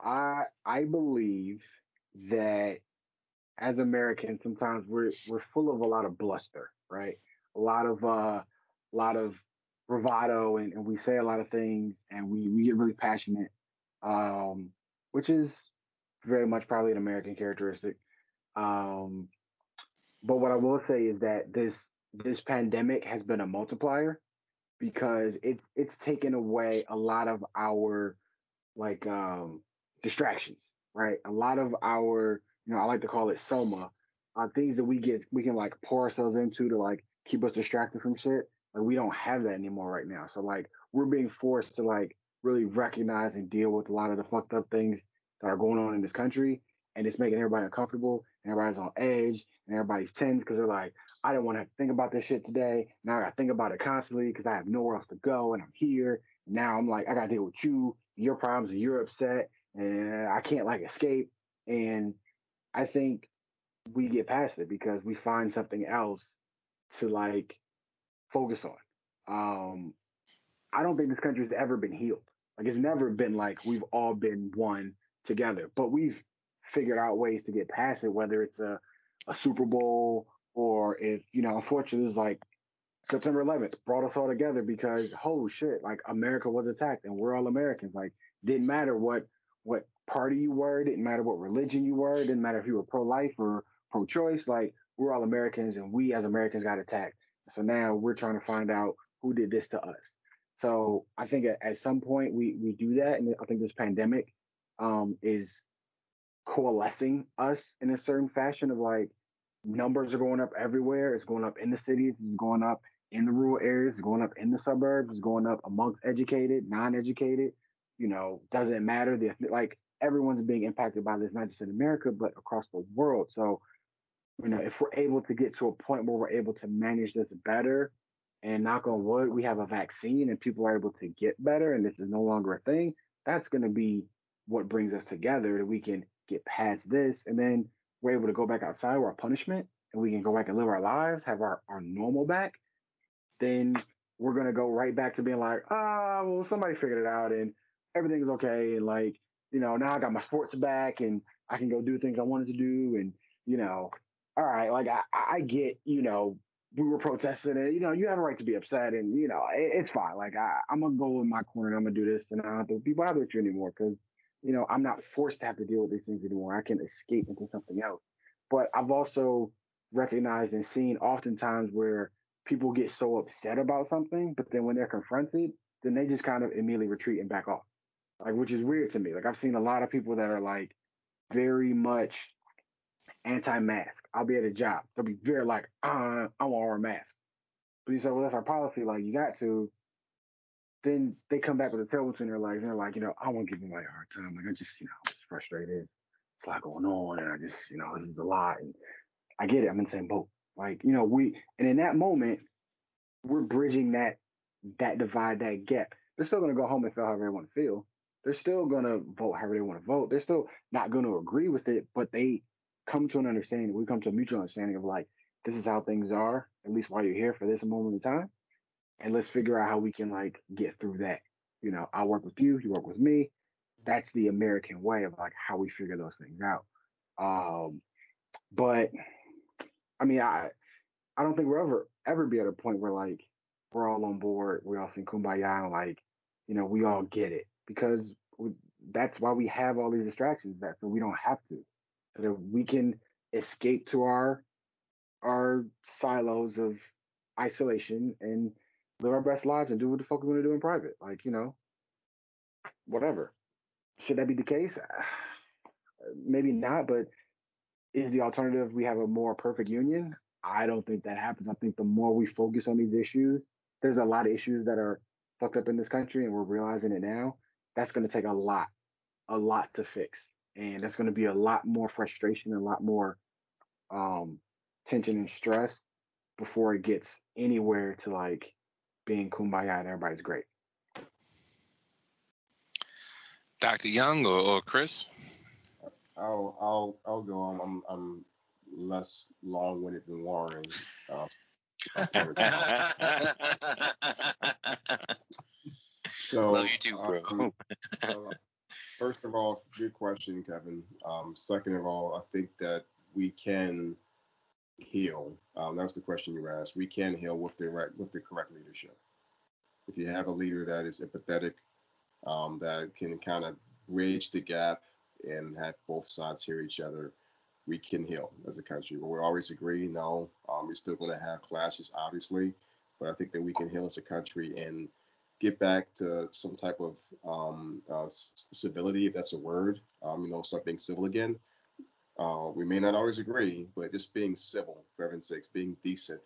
S2: I I believe that as Americans, sometimes we're we're full of a lot of bluster, right? A lot of uh, a lot of bravado, and, and we say a lot of things, and we we get really passionate, um, which is very much probably an American characteristic. Um, but what I will say is that this this pandemic has been a multiplier because it's it's taken away a lot of our like um distractions, right? A lot of our, you know, I like to call it soma, uh, things that we get we can like pour ourselves into to like keep us distracted from shit. Like we don't have that anymore right now. So like we're being forced to like really recognize and deal with a lot of the fucked up things that are going on in this country and it's making everybody uncomfortable and everybody's on edge and everybody's tense because they're like, I don't want to think about this shit today. Now I got to think about it constantly because I have nowhere else to go and I'm here. Now I'm like, I got to deal with you, your problems, and you're upset and I can't like escape. And I think we get past it because we find something else to like focus on. Um, I don't think this country's ever been healed. Like it's never been like we've all been one together. But we've figured out ways to get past it, whether it's a, a Super Bowl or if, you know, unfortunately it's like September 11th brought us all together because holy shit, like America was attacked and we're all Americans. Like didn't matter what what party you were, didn't matter what religion you were, didn't matter if you were pro-life or pro-choice. Like we're all Americans and we as Americans got attacked. So now we're trying to find out who did this to us. So I think at, at some point we we do that, and I think this pandemic um, is coalescing us in a certain fashion of like numbers are going up everywhere. It's going up in the cities. It's going up in the rural areas. It's going up in the suburbs. It's going up amongst educated, non-educated. You know, doesn't matter. The like everyone's being impacted by this, not just in America but across the world. So, you know, if we're able to get to a point where we're able to manage this better, and knock on wood, we have a vaccine and people are able to get better, and this is no longer a thing. That's going to be what brings us together. That we can get past this, and then we're able to go back outside of our punishment, and we can go back and live our lives, have our, our normal back then we're gonna go right back to being like, ah, oh, well, somebody figured it out and everything's okay, and like, you know, now I got my sports back and I can go do things I wanted to do, and you know, all right, like I, I get, you know, we were protesting and you know, you have a right to be upset, and you know, it, it's fine. Like I, I'm gonna go in my corner, and I'm gonna do this, and I don't have to be bothered with you anymore because you know, I'm not forced to have to deal with these things anymore. I can escape into something else. But I've also recognized and seen oftentimes where people get so upset about something, but then when they're confronted, then they just kind of immediately retreat and back off. Like, which is weird to me. Like, I've seen a lot of people that are like very much anti-mask. I'll be at a job. They'll be very like, uh, I want our mask. But you say, well, that's our policy. Like, you got to. Then they come back with a tail between their legs and they're like, you know, I won't give anybody a hard time. Like, I just, you know, I'm just frustrated. It's a lot going on, and I just, you know, this is a lot. And I get it. I'm in the same boat. Like, you know, we and in that moment, we're bridging that that divide, that gap. They're still gonna go home and feel however they want to feel. They're still gonna vote however they want to vote. They're still not gonna agree with it, but they come to an understanding. We come to a mutual understanding of like, this is how things are, at least while you're here for this moment in time. And let's figure out how we can like get through that. You know, I work with you, you work with me. That's the American way of like how we figure those things out. Um, but I mean, I I don't think we'll ever ever be at a point where like we're all on board, we all sing kumbaya, and like you know we all get it because we, that's why we have all these distractions that so we don't have to, that we can escape to our our silos of isolation and live our best lives and do what the fuck we want to do in private. Like you know, whatever. Should that be the case? Maybe not, but is the alternative we have a more perfect union? I don't think that happens. I think the more we focus on these issues, there's a lot of issues that are fucked up in this country, and we're realizing it now. That's going to take a lot, a lot to fix, and that's going to be a lot more frustration, a lot more um, tension and stress before it gets anywhere to like being kumbaya and everybody's great.
S1: Dr. Young or, or Chris?
S5: I'll I'll I'll go. I'm I'm, I'm less long-winded than Warren. Uh,
S3: so love you too, bro.
S5: Um, uh, first of all, good question, Kevin. Um, second of all, I think that we can heal. Um, that was the question you asked. We can heal with the right with the correct leadership. If you have a leader that is empathetic, um, that can kind of bridge the gap and have both sides hear each other, we can heal as a country. But we always agree, no, um, we're still going to have clashes, obviously. But I think that we can heal as a country and get back to some type of um, uh, civility, if that's a word. Um, you know, start being civil again. Uh, we may not always agree, but just being civil, for heaven's sakes, being decent.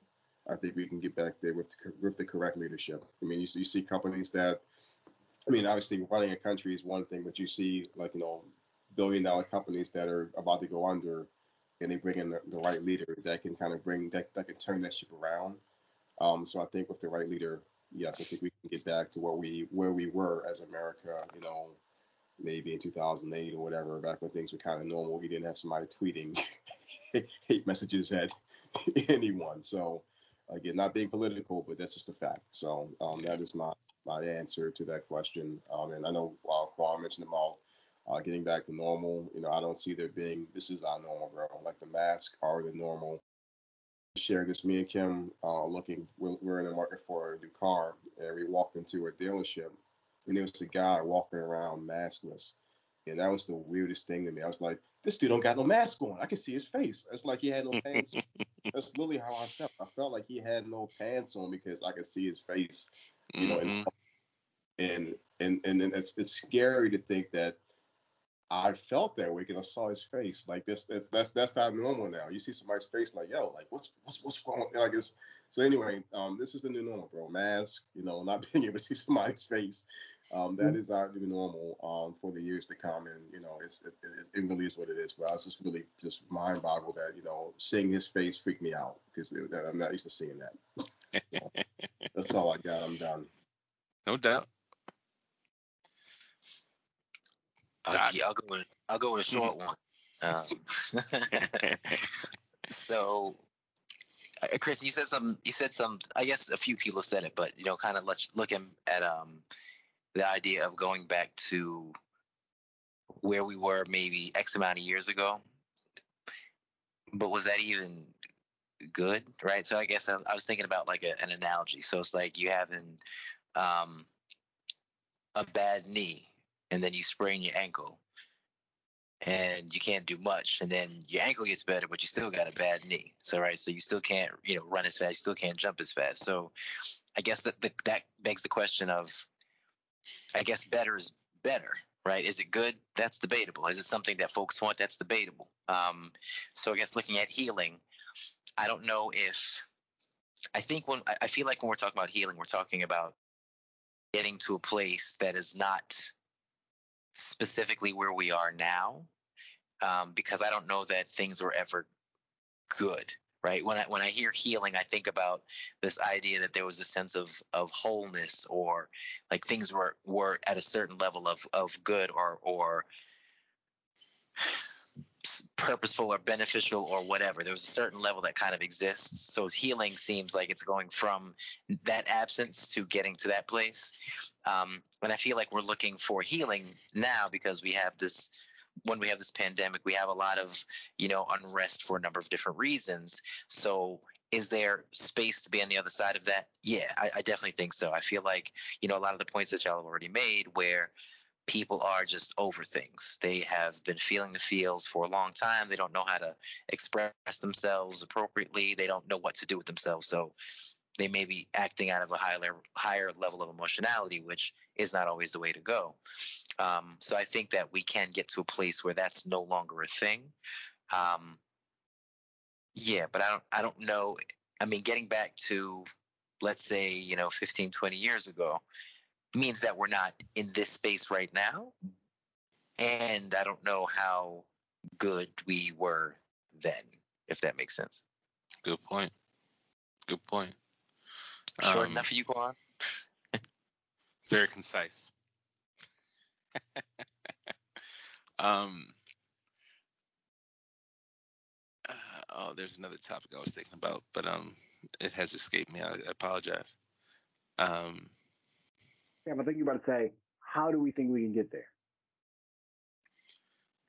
S5: I think we can get back there with with the correct leadership. I mean, you, you see companies that, I mean, obviously running a country is one thing, but you see like you know billion dollar companies that are about to go under and they bring in the, the right leader that can kind of bring that, that can turn that ship around. Um, so I think with the right leader, yes, I think we can get back to where we where we were as America, you know, maybe in 2008 or whatever, back when things were kind of normal. We didn't have somebody tweeting hate messages at anyone. So again, not being political, but that's just a fact. So um, that is my my answer to that question. Um, and I know uh, Quan mentioned them all uh, getting back to normal. You know, I don't see there being this is our normal, bro. Like the mask are the normal. Share this. Me and Kim uh, looking. We're, we're in the market for a new car, and we walked into a dealership, and there was a guy walking around maskless. And that was the weirdest thing to me. I was like, this dude don't got no mask on. I can see his face. It's like he had no pants. That's literally how I felt. I felt like he had no pants on because I could see his face. You know,
S1: Mhm.
S5: and and and, and it's it's scary to think that I felt that way because I saw his face. Like this, that's that's that's not normal now. You see somebody's face, like yo, like what's what's what's wrong? Like it's so anyway. Um, this is the new normal, bro. Mask, you know, not being able to see somebody's face. Um, that is our new normal um, for the years to come, and you know, it's it, it, it really is what it is. But I was just really just mind boggled that you know, seeing his face freaked me out because that I'm not used to seeing that. So, that's all I got. I'm done.
S1: No doubt.
S3: I'll, yeah, I'll go with I'll go with a short one. Um, so, uh, Chris, you said some. You said some. I guess a few people have said it, but you know, kind of looking at um the idea of going back to where we were maybe X amount of years ago. But was that even good, right? So I guess I, I was thinking about like a, an analogy. So it's like you having um, a bad knee, and then you sprain your ankle, and you can't do much, and then your ankle gets better, but you still got a bad knee. So right, so you still can't you know run as fast, you still can't jump as fast. So I guess that the, that begs the question of, I guess better is better, right? Is it good? That's debatable. Is it something that folks want? That's debatable. Um, so I guess looking at healing, I don't know if I think when I feel like when we're talking about healing, we're talking about getting to a place that is not specifically where we are now, um, because I don't know that things were ever good. Right when I when I hear healing, I think about this idea that there was a sense of of wholeness, or like things were were at a certain level of of good, or or purposeful or beneficial or whatever. There's a certain level that kind of exists. So healing seems like it's going from that absence to getting to that place. Um, and I feel like we're looking for healing now because we have this. When we have this pandemic, we have a lot of you know unrest for a number of different reasons. So is there space to be on the other side of that? Yeah, I, I definitely think so. I feel like you know a lot of the points that y'all have already made where people are just over things. They have been feeling the feels for a long time. They don't know how to express themselves appropriately. They don't know what to do with themselves. So they may be acting out of a higher higher level of emotionality, which is not always the way to go. Um, so I think that we can get to a place where that's no longer a thing. Um, yeah, but I don't I don't know. I mean, getting back to let's say you know 15, 20 years ago means that we're not in this space right now. And I don't know how good we were then, if that makes sense.
S1: Good point. Good point.
S3: Short
S1: Um,
S3: enough for you, Quan?
S1: Very concise. um. uh, oh, there's another topic I was thinking about, but um, it has escaped me. I, I apologize. Um,
S2: Yeah, I think you're about to say, how do we think we can get there?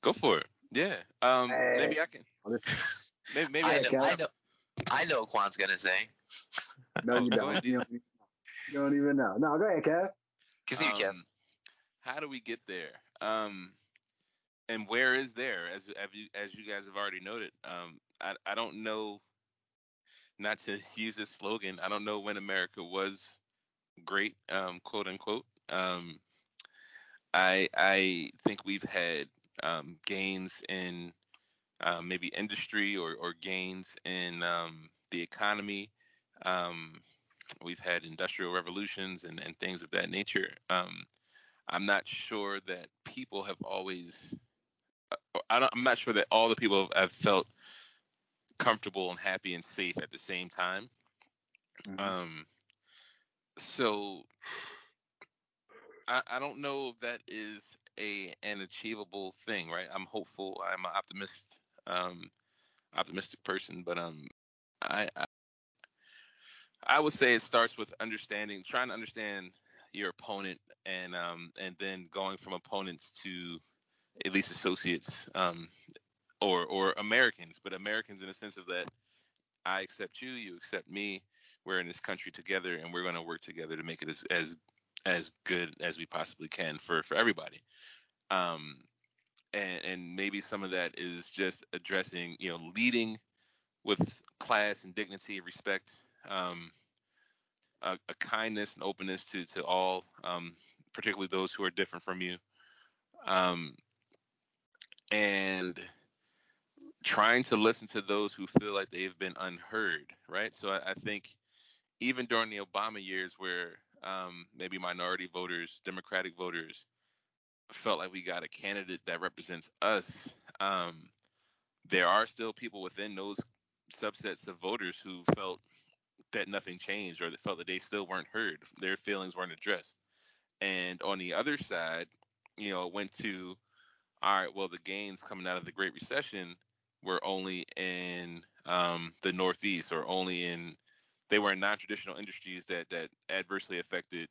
S1: go for it. Yeah. Um,
S2: Hey.
S1: maybe I can.
S2: Oh,
S1: Maybe maybe
S3: I,
S1: I,
S3: know. I know. I know what Quan's gonna say.
S2: No,
S1: Oh,
S2: you don't. You don't, even- you don't even know. No, go ahead, Kev.
S3: Continue, Kev.
S1: How do we get there? Um, and where is there? As as you guys have already noted, um, I I don't know. Not to use this slogan, I don't know when America was great, um, quote unquote. Um, I I think we've had um, gains in uh, maybe industry or, or gains in um, the economy. Um, we've had industrial revolutions and, and things of that nature. Um, I'm not sure that people have always. uh, I don't, I'm not sure that all the people have, felt comfortable and happy and safe at the same time.
S2: Mhm.
S1: Um, so I, I don't know if that is a an achievable thing, right? I'm hopeful. I'm an optimist, um, optimistic person, but um, I, I I would say it starts with understanding, trying to understand your opponent, and um, and then going from opponents to at least associates um, or or Americans, but Americans in a sense of that I accept you, you accept me. We're in this country together, and we're going to work together to make it as as as good as we possibly can for for everybody. Um, and and maybe some of that is just addressing, you know, leading with class and dignity and respect, um, a, a, kindness and openness to to all, um, particularly those who are different from you, um, and trying to listen to those who feel like they've been unheard, right? So I, I think even during the Obama years, where um, maybe minority voters, Democratic voters, felt like we got a candidate that represents us, um, there are still people within those subsets of voters who felt that nothing changed or that felt that they still weren't heard. Their feelings weren't addressed. And on the other side, you know, it went to, all right, well, the gains coming out of the Great Recession were only in um, the Northeast or only in, they were in non-traditional industries that that adversely affected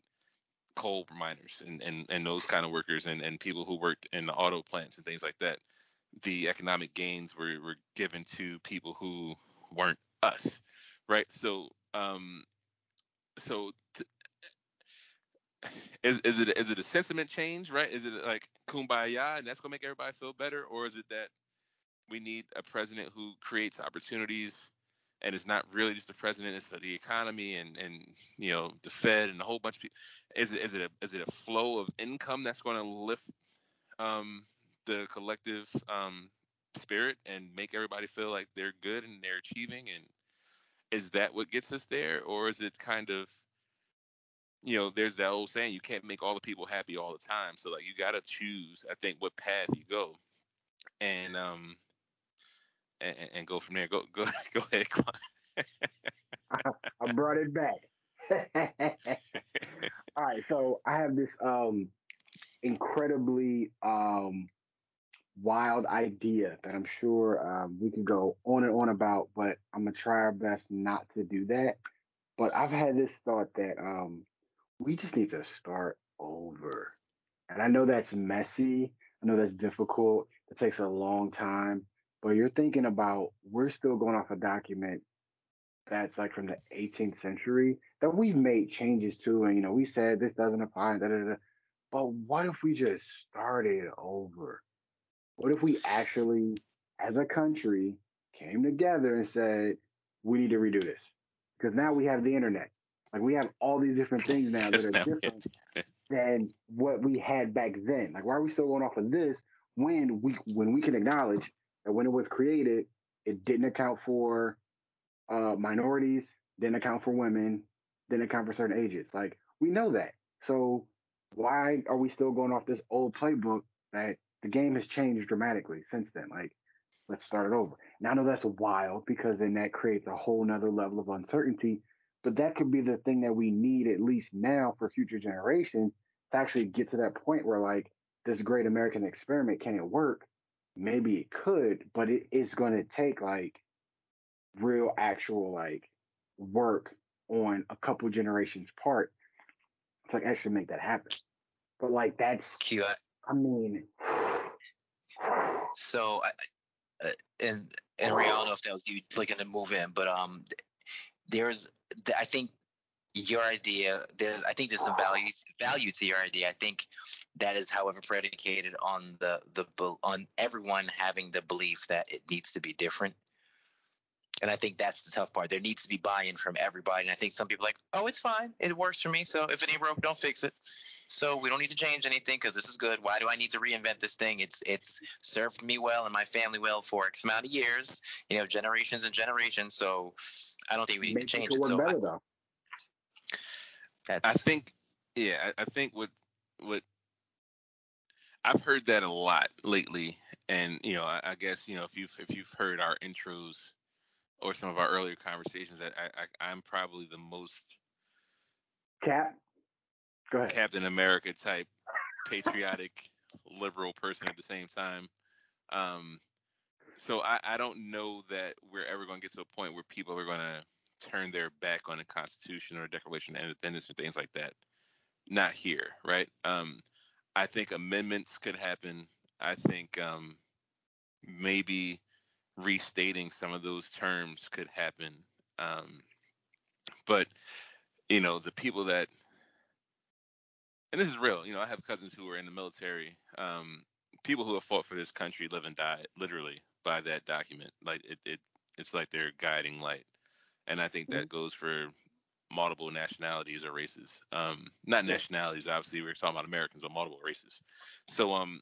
S1: coal miners and, and, and those kind of workers and, and people who worked in the auto plants and things like that. The economic gains were, were given to people who weren't us, right? So, um, so t- is is it is it a sentiment change, right? Is it like kumbaya and that's gonna make everybody feel better, or is it that we need a president who creates opportunities and it's not really just the president, it's the economy and and you know the Fed and a whole bunch of people. Is it is it a is it a flow of income that's to lift um, the collective um, spirit and make everybody feel like they're good and they're achieving and is that what gets us there or is it kind of you know there's that old saying you can't make all the people happy all the time. So like you got to choose i think what path you go and um and, and go from there. Go go go ahead
S2: I brought it back. All right so i have this um incredibly um wild idea that I'm sure um, we could go on and on about, but I'm gonna try our best not to do that. But I've had this thought that um, we just need to start over. And I know that's messy. I know that's difficult. It takes a long time. But you're thinking about we're still going off a document that's like from the 18th century that we've made changes to, and you know we said this doesn't apply. Da, da, da. But what if we just started over? What if we actually, as a country, came together and said, we need to redo this? Because now we have the internet. Like we have all these different things now that are different than what we had back then. Like why are we still going off of this when we when we can acknowledge that when it was created, it didn't account for uh, minorities, didn't account for women, didn't account for certain ages. Like we know that. So why are we still going off this old playbook that the game has changed dramatically since then. Like, let's start it over. Now I know that's wild because then that creates a whole nother level of uncertainty. But that could be the thing that we need at least now for future generations to actually get to that point where like this great American experiment can it work? Maybe it could, but it is going to take like real actual like work on a couple generations part to like actually make that happen. But like that's
S3: Q, I,
S2: mean
S3: so, uh, and and Ray, I don't know if that was you looking to move in, but um, there's I think your idea there's I think there's some value value to your idea. I think that is, however, predicated on the the on everyone having the belief that it needs to be different. And I think that's the tough part. There needs to be buy-in from everybody. And I think some people are like, oh, it's fine. It works for me. So if it ain't broke, don't fix it. So we don't need to change anything because this is good. Why do I need to reinvent this thing? It's it's served me well and my family well for X amount of years, you know, generations and generations. So I don't think we need Make to change it. So better, I,
S1: that's, I think, yeah, I, I think what what I've heard that a lot lately, and you know, I, I, guess you know if you've if you've heard our intros or some of our earlier conversations, I, I I'm probably the most
S2: Cap.
S1: Go ahead. Captain America type patriotic liberal person at the same time. Um, so I, I don't know that we're ever going to get to a point where people are going to turn their back on the Constitution or Declaration of Independence and things like that. Not here, right? Um, I think amendments could happen. I think um, maybe restating some of those terms could happen. Um, but you know, the people that and this is real. You know, I have cousins who are in the military. Um, people who have fought for this country live and die literally by that document. Like it, it it's like their guiding light. And I think that mm-hmm. goes for multiple nationalities or races. Um, not nationalities, obviously. We're talking about Americans, but multiple races. So, um,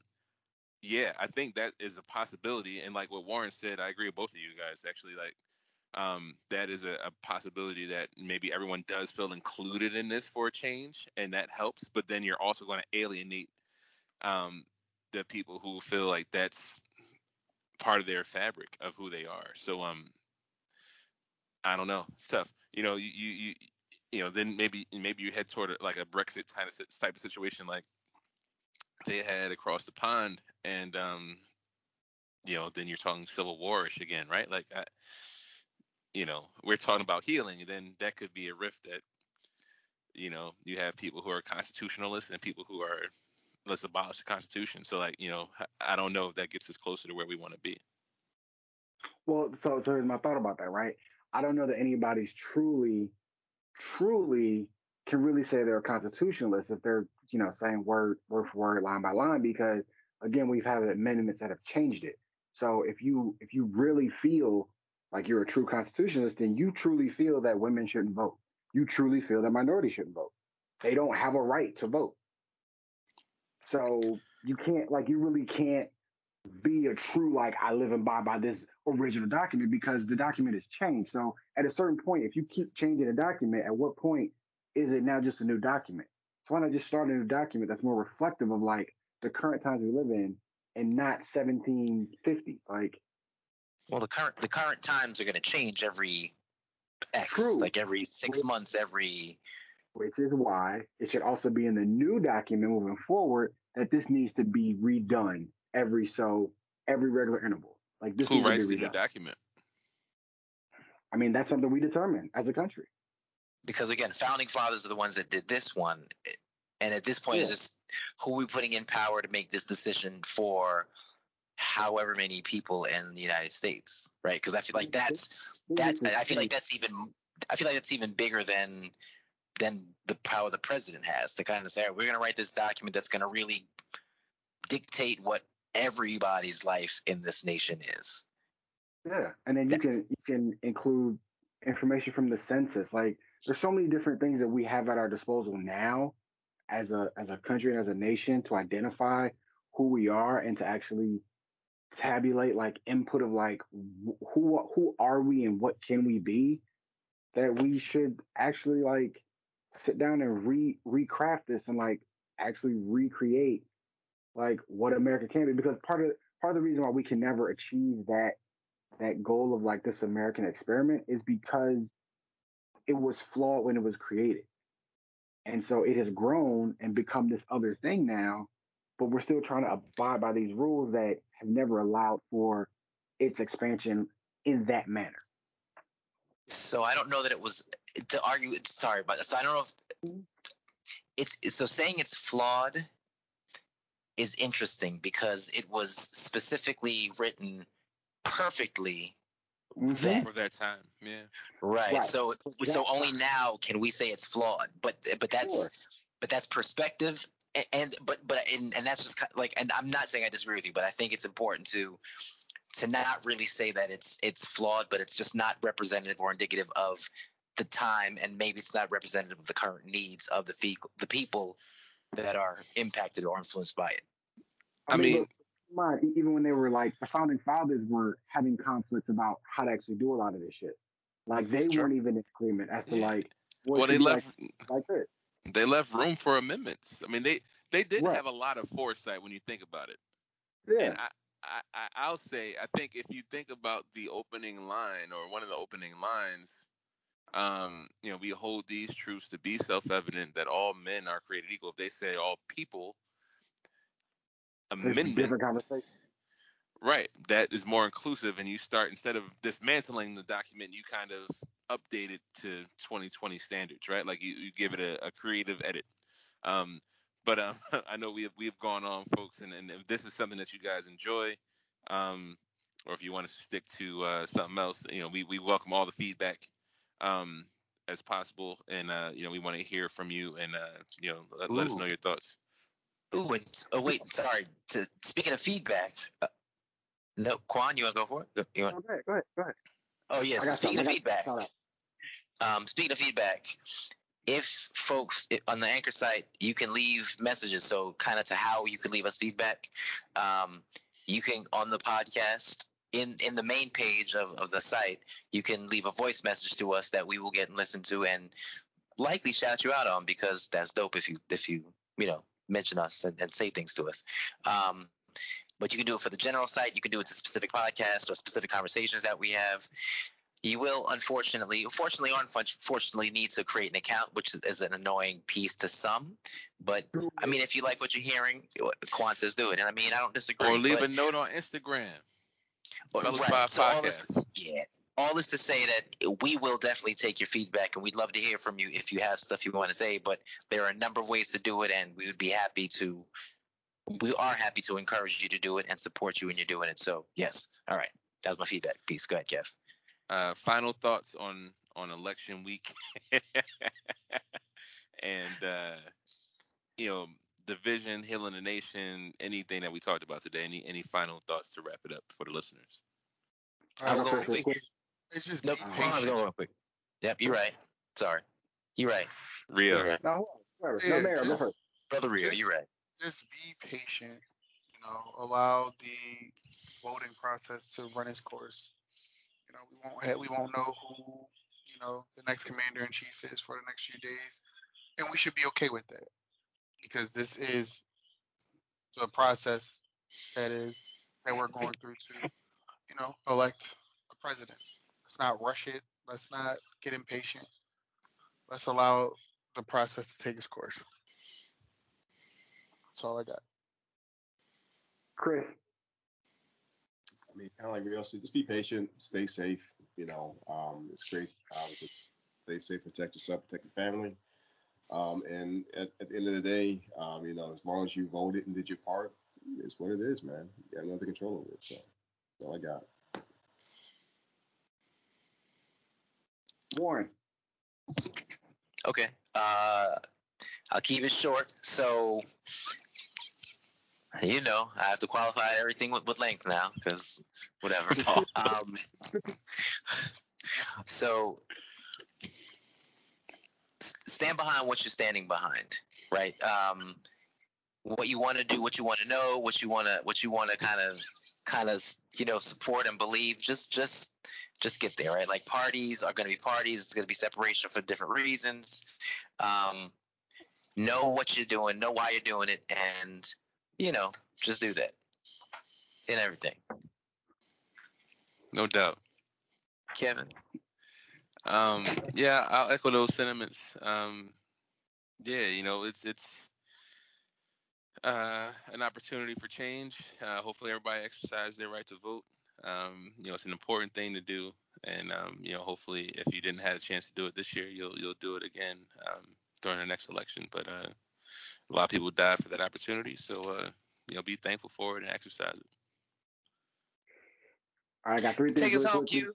S1: yeah, I think that is a possibility. And like what Warren said, I agree with both of you guys. Actually, like, um, that is a, a possibility that maybe everyone does feel included in this for a change, and that helps. But then you're also going to alienate um, the people who feel like that's part of their fabric of who they are. So, um, I don't know. It's tough. You know, you you you know, then maybe maybe you head toward like a Brexit kind of type of situation like they had across the pond, and um, you know, then you're talking civil warish again, right? Like, I, you know, we're talking about healing, then that could be a rift that, you know, you have people who are constitutionalists and people who are let's abolish the Constitution. So like, you know, I don't know if that gets us closer to where we want to be.
S2: Well, so so here's my thought about that, right? I don't know that anybody's truly truly can really say they're a constitutionalist if they're, you know, saying word word for word, line by line, because again, we've had amendments that have changed it. So if you if you really feel like you're a true constitutionalist, then you truly feel that women shouldn't vote. You truly feel that minorities shouldn't vote. They don't have a right to vote. So you can't like you really can't be a true like I live and buy by this original document because the document has changed. So at a certain point, if you keep changing a document, at what point is it now just a new document? So why not just start a new document that's more reflective of like the current times we live in and not 1750? Like,
S3: well, the current the current times are going to change every X, true. like every six months, every.
S2: Which is why it should also be in the new document moving forward that this needs to be redone every so every regular interval. Like this.
S1: Who writes the new document?
S2: I mean, that's something we determine as a country.
S3: Because again, founding fathers are the ones that did this one, and at this point, yeah. it's just who are we putting in power to make this decision for however many people in the United States, right? Because I feel like that's that's I feel like that's even I feel like that's even bigger than than the power the president has to kind of say oh, we're going to write this document that's going to really dictate what everybody's life in this nation is.
S2: Yeah, and then you can you can include information from the census. Like there's so many different things that we have at our disposal now as a as a country and as a nation to identify who we are and to actually tabulate like input of like who who are we and what can we be that we should actually like sit down and re recraft this and like actually recreate like what America can be because part of part of the reason why we can never achieve that that goal of like this American experiment is because it was flawed when it was created. And so it has grown and become this other thing now, but we're still trying to abide by these rules that have never allowed for its expansion in that manner.
S3: So I don't know that it was to argue. Sorry, but so I don't know if it's so saying it's flawed is interesting because it was specifically written perfectly
S1: mm-hmm. for that time. Yeah.
S3: Right. right. So so only now can we say it's flawed, but but that's sure. but that's perspective and, and but but and, and that's just kind of like and I'm not saying I disagree with you, but I think it's important to to not really say that it's it's flawed, but it's just not representative or indicative of the time, and maybe it's not representative of the current needs of the fe- the people that are impacted or influenced by it.
S1: I, I mean, mean
S2: look, even when they were like the founding fathers were having conflicts about how to actually do a lot of this shit. Like they sure. weren't even in agreement as to like
S1: well they left like, like They left room for amendments. I mean they they did right. have a lot of foresight when you think about it. Yeah. And I, I, I'll say, I think if you think about the opening line or one of the opening lines, um, you know, we hold these truths to be self-evident that all men are created equal. If they say all people, amendment,
S2: different conversation.
S1: Right, that is more inclusive, and you start instead of dismantling the document, you kind of update it to 2020 standards, right? Like you, you give it a, a creative edit. Um, but um, I know we have we have gone on, folks, and, and if this is something that you guys enjoy, um, or if you want us to stick to uh, something else, you know, we we welcome all the feedback. Um, as possible, and uh, you know we want to hear from you, and uh, you know let, let us know your thoughts.
S3: Ooh, and oh wait, sorry. To, speaking of feedback, uh, no, Quan, you want to go for it? You
S2: want... go ahead, go ahead, go ahead.
S3: Oh yes, yeah, speaking of feedback. Um, speaking of feedback, if folks on the anchor site, you can leave messages. So kind of to how you can leave us feedback. Um, you can on the podcast in in the main page of, of the site, you can leave a voice message to us that we will get and listen to and likely shout you out on because that's dope if you if you you know mention us and, and say things to us. Um, but you can do it for the general site. You can do it to specific podcasts or specific conversations that we have. You will, unfortunately, fortunately or unfortunately, need to create an account, which is, an annoying piece to some. But I mean, if you like what you're hearing, Quan says do it. And I mean, I don't disagree.
S1: Or leave
S3: but,
S1: a note on Instagram.
S3: Right. So. All this, yeah. All this to say that we will definitely take your feedback and we'd love to hear from you if you have stuff you want to say. But there are a number of ways to do it, and we would be happy to. We are happy to encourage you to do it and support you when you're doing it. So yes, all right. That was my feedback. Peace. Go ahead, Kev.
S1: Uh, final thoughts on on election week, and uh, you know division, healing the nation, anything that we talked about today. Any any final thoughts to wrap it up for the listeners?
S3: I'll go quick. It's just nope. I'll go real quick. Yep, you're right. Sorry, you're right.
S1: Rio.
S2: Right. No, no, Mayor, go first.
S3: Brother Rio, you're right.
S4: Just be patient. You know, allow the voting process to run its course. You know, we won't have, we won't know who you know the next commander in chief is for the next few days, and we should be okay with that because this is the process that is that we're going through to, you know, elect a president. Let's not rush it. Let's not get impatient. Let's allow the process to take its course. That's all I got.
S2: Chris.
S5: I mean, kind of like Rio said, just be patient, stay safe. You know, um, it's crazy. Obviously, stay safe, protect yourself, protect your family. Um, and at, at, the end of the day, um, you know, as long as you voted and did your part, it's what it is, man. You have nothing control over it. So that's all I got.
S2: Warren.
S3: Okay. Uh, I'll keep it short. So, you know, I have to qualify everything with, with length now because whatever. um, so stand behind what you're standing behind, right? Um, what you want to do, what you want to know, what you want to, what you want to kind of, kind of, you know, support and believe. Just, just, just get there, right? Like parties are going to be parties. It's going to be separation for different reasons. Um, know what you're doing, know why you're doing it, and you know, just do that in everything.
S1: No doubt.
S3: Kevin.
S1: Um, yeah, I'll echo those sentiments. Um, yeah, you know, it's it's uh, an opportunity for change. Uh, hopefully, everybody exercise their right to vote. Um, you know, it's an important thing to do, and um, you know, hopefully, if you didn't have a chance to do it this year, you'll you'll do it again um, during the next election. But uh, a lot of people died for that opportunity, so uh, you know, be thankful for it and exercise it.
S2: All right, I got three things.
S3: Take us home, Q.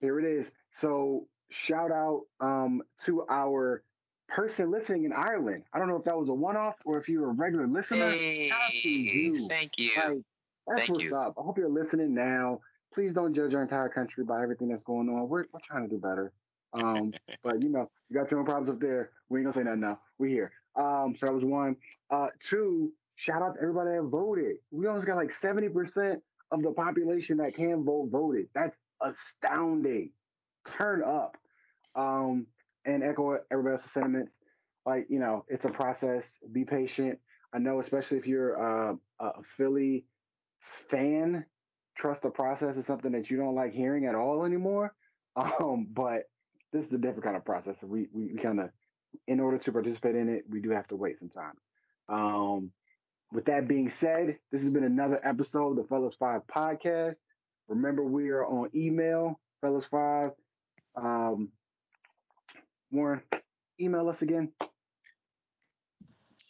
S2: Here it is. So shout out um, to our person listening in Ireland. I don't know if that was a one-off or if you're a regular listener.
S3: Hey, you. Thank you.
S2: Like, that's
S3: Thank
S2: what's
S3: you.
S2: up. I hope you're listening now. Please don't judge our entire country by everything that's going on. We're, we're trying to do better. Um, but you know, you got your own problems up there. We ain't gonna say nothing now. We're here. Um, so that was one. Uh, two. Shout out to everybody that voted. We almost got like seventy percent of the population that can vote voted. That's astounding turn up um, and echo everybody else's sentiments. Like, you know, it's a process. Be patient. I know, especially if you're uh, a Philly fan, trust the process is something that you don't like hearing at all anymore. Um, but this is a different kind of process. We, we, we kind of, in order to participate in it, we do have to wait some time. Um, with that being said, this has been another episode of the Fellas Five podcast. Remember, we are on email, Fellas Five um, Warren, email us again.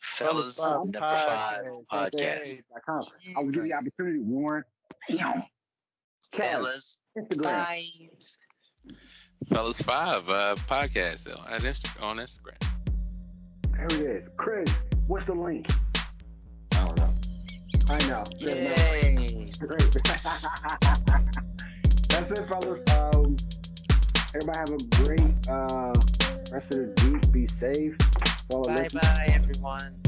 S3: Fellas
S4: Five
S3: number five
S4: Podcast.
S3: podcast.
S2: I will give you the opportunity, Warren. Bam. Kev,
S3: Fellas
S2: Instagram.
S3: five.
S1: Fellas Five uh, podcast on, Insta- on Instagram.
S2: There it is. Chris, what's the link?
S5: I don't know.
S2: I know.
S3: Yay.
S2: That's it, fellas. Um, everybody have a great uh, rest of the week. Be safe. Follow
S3: Bye
S2: listen.
S3: bye everyone.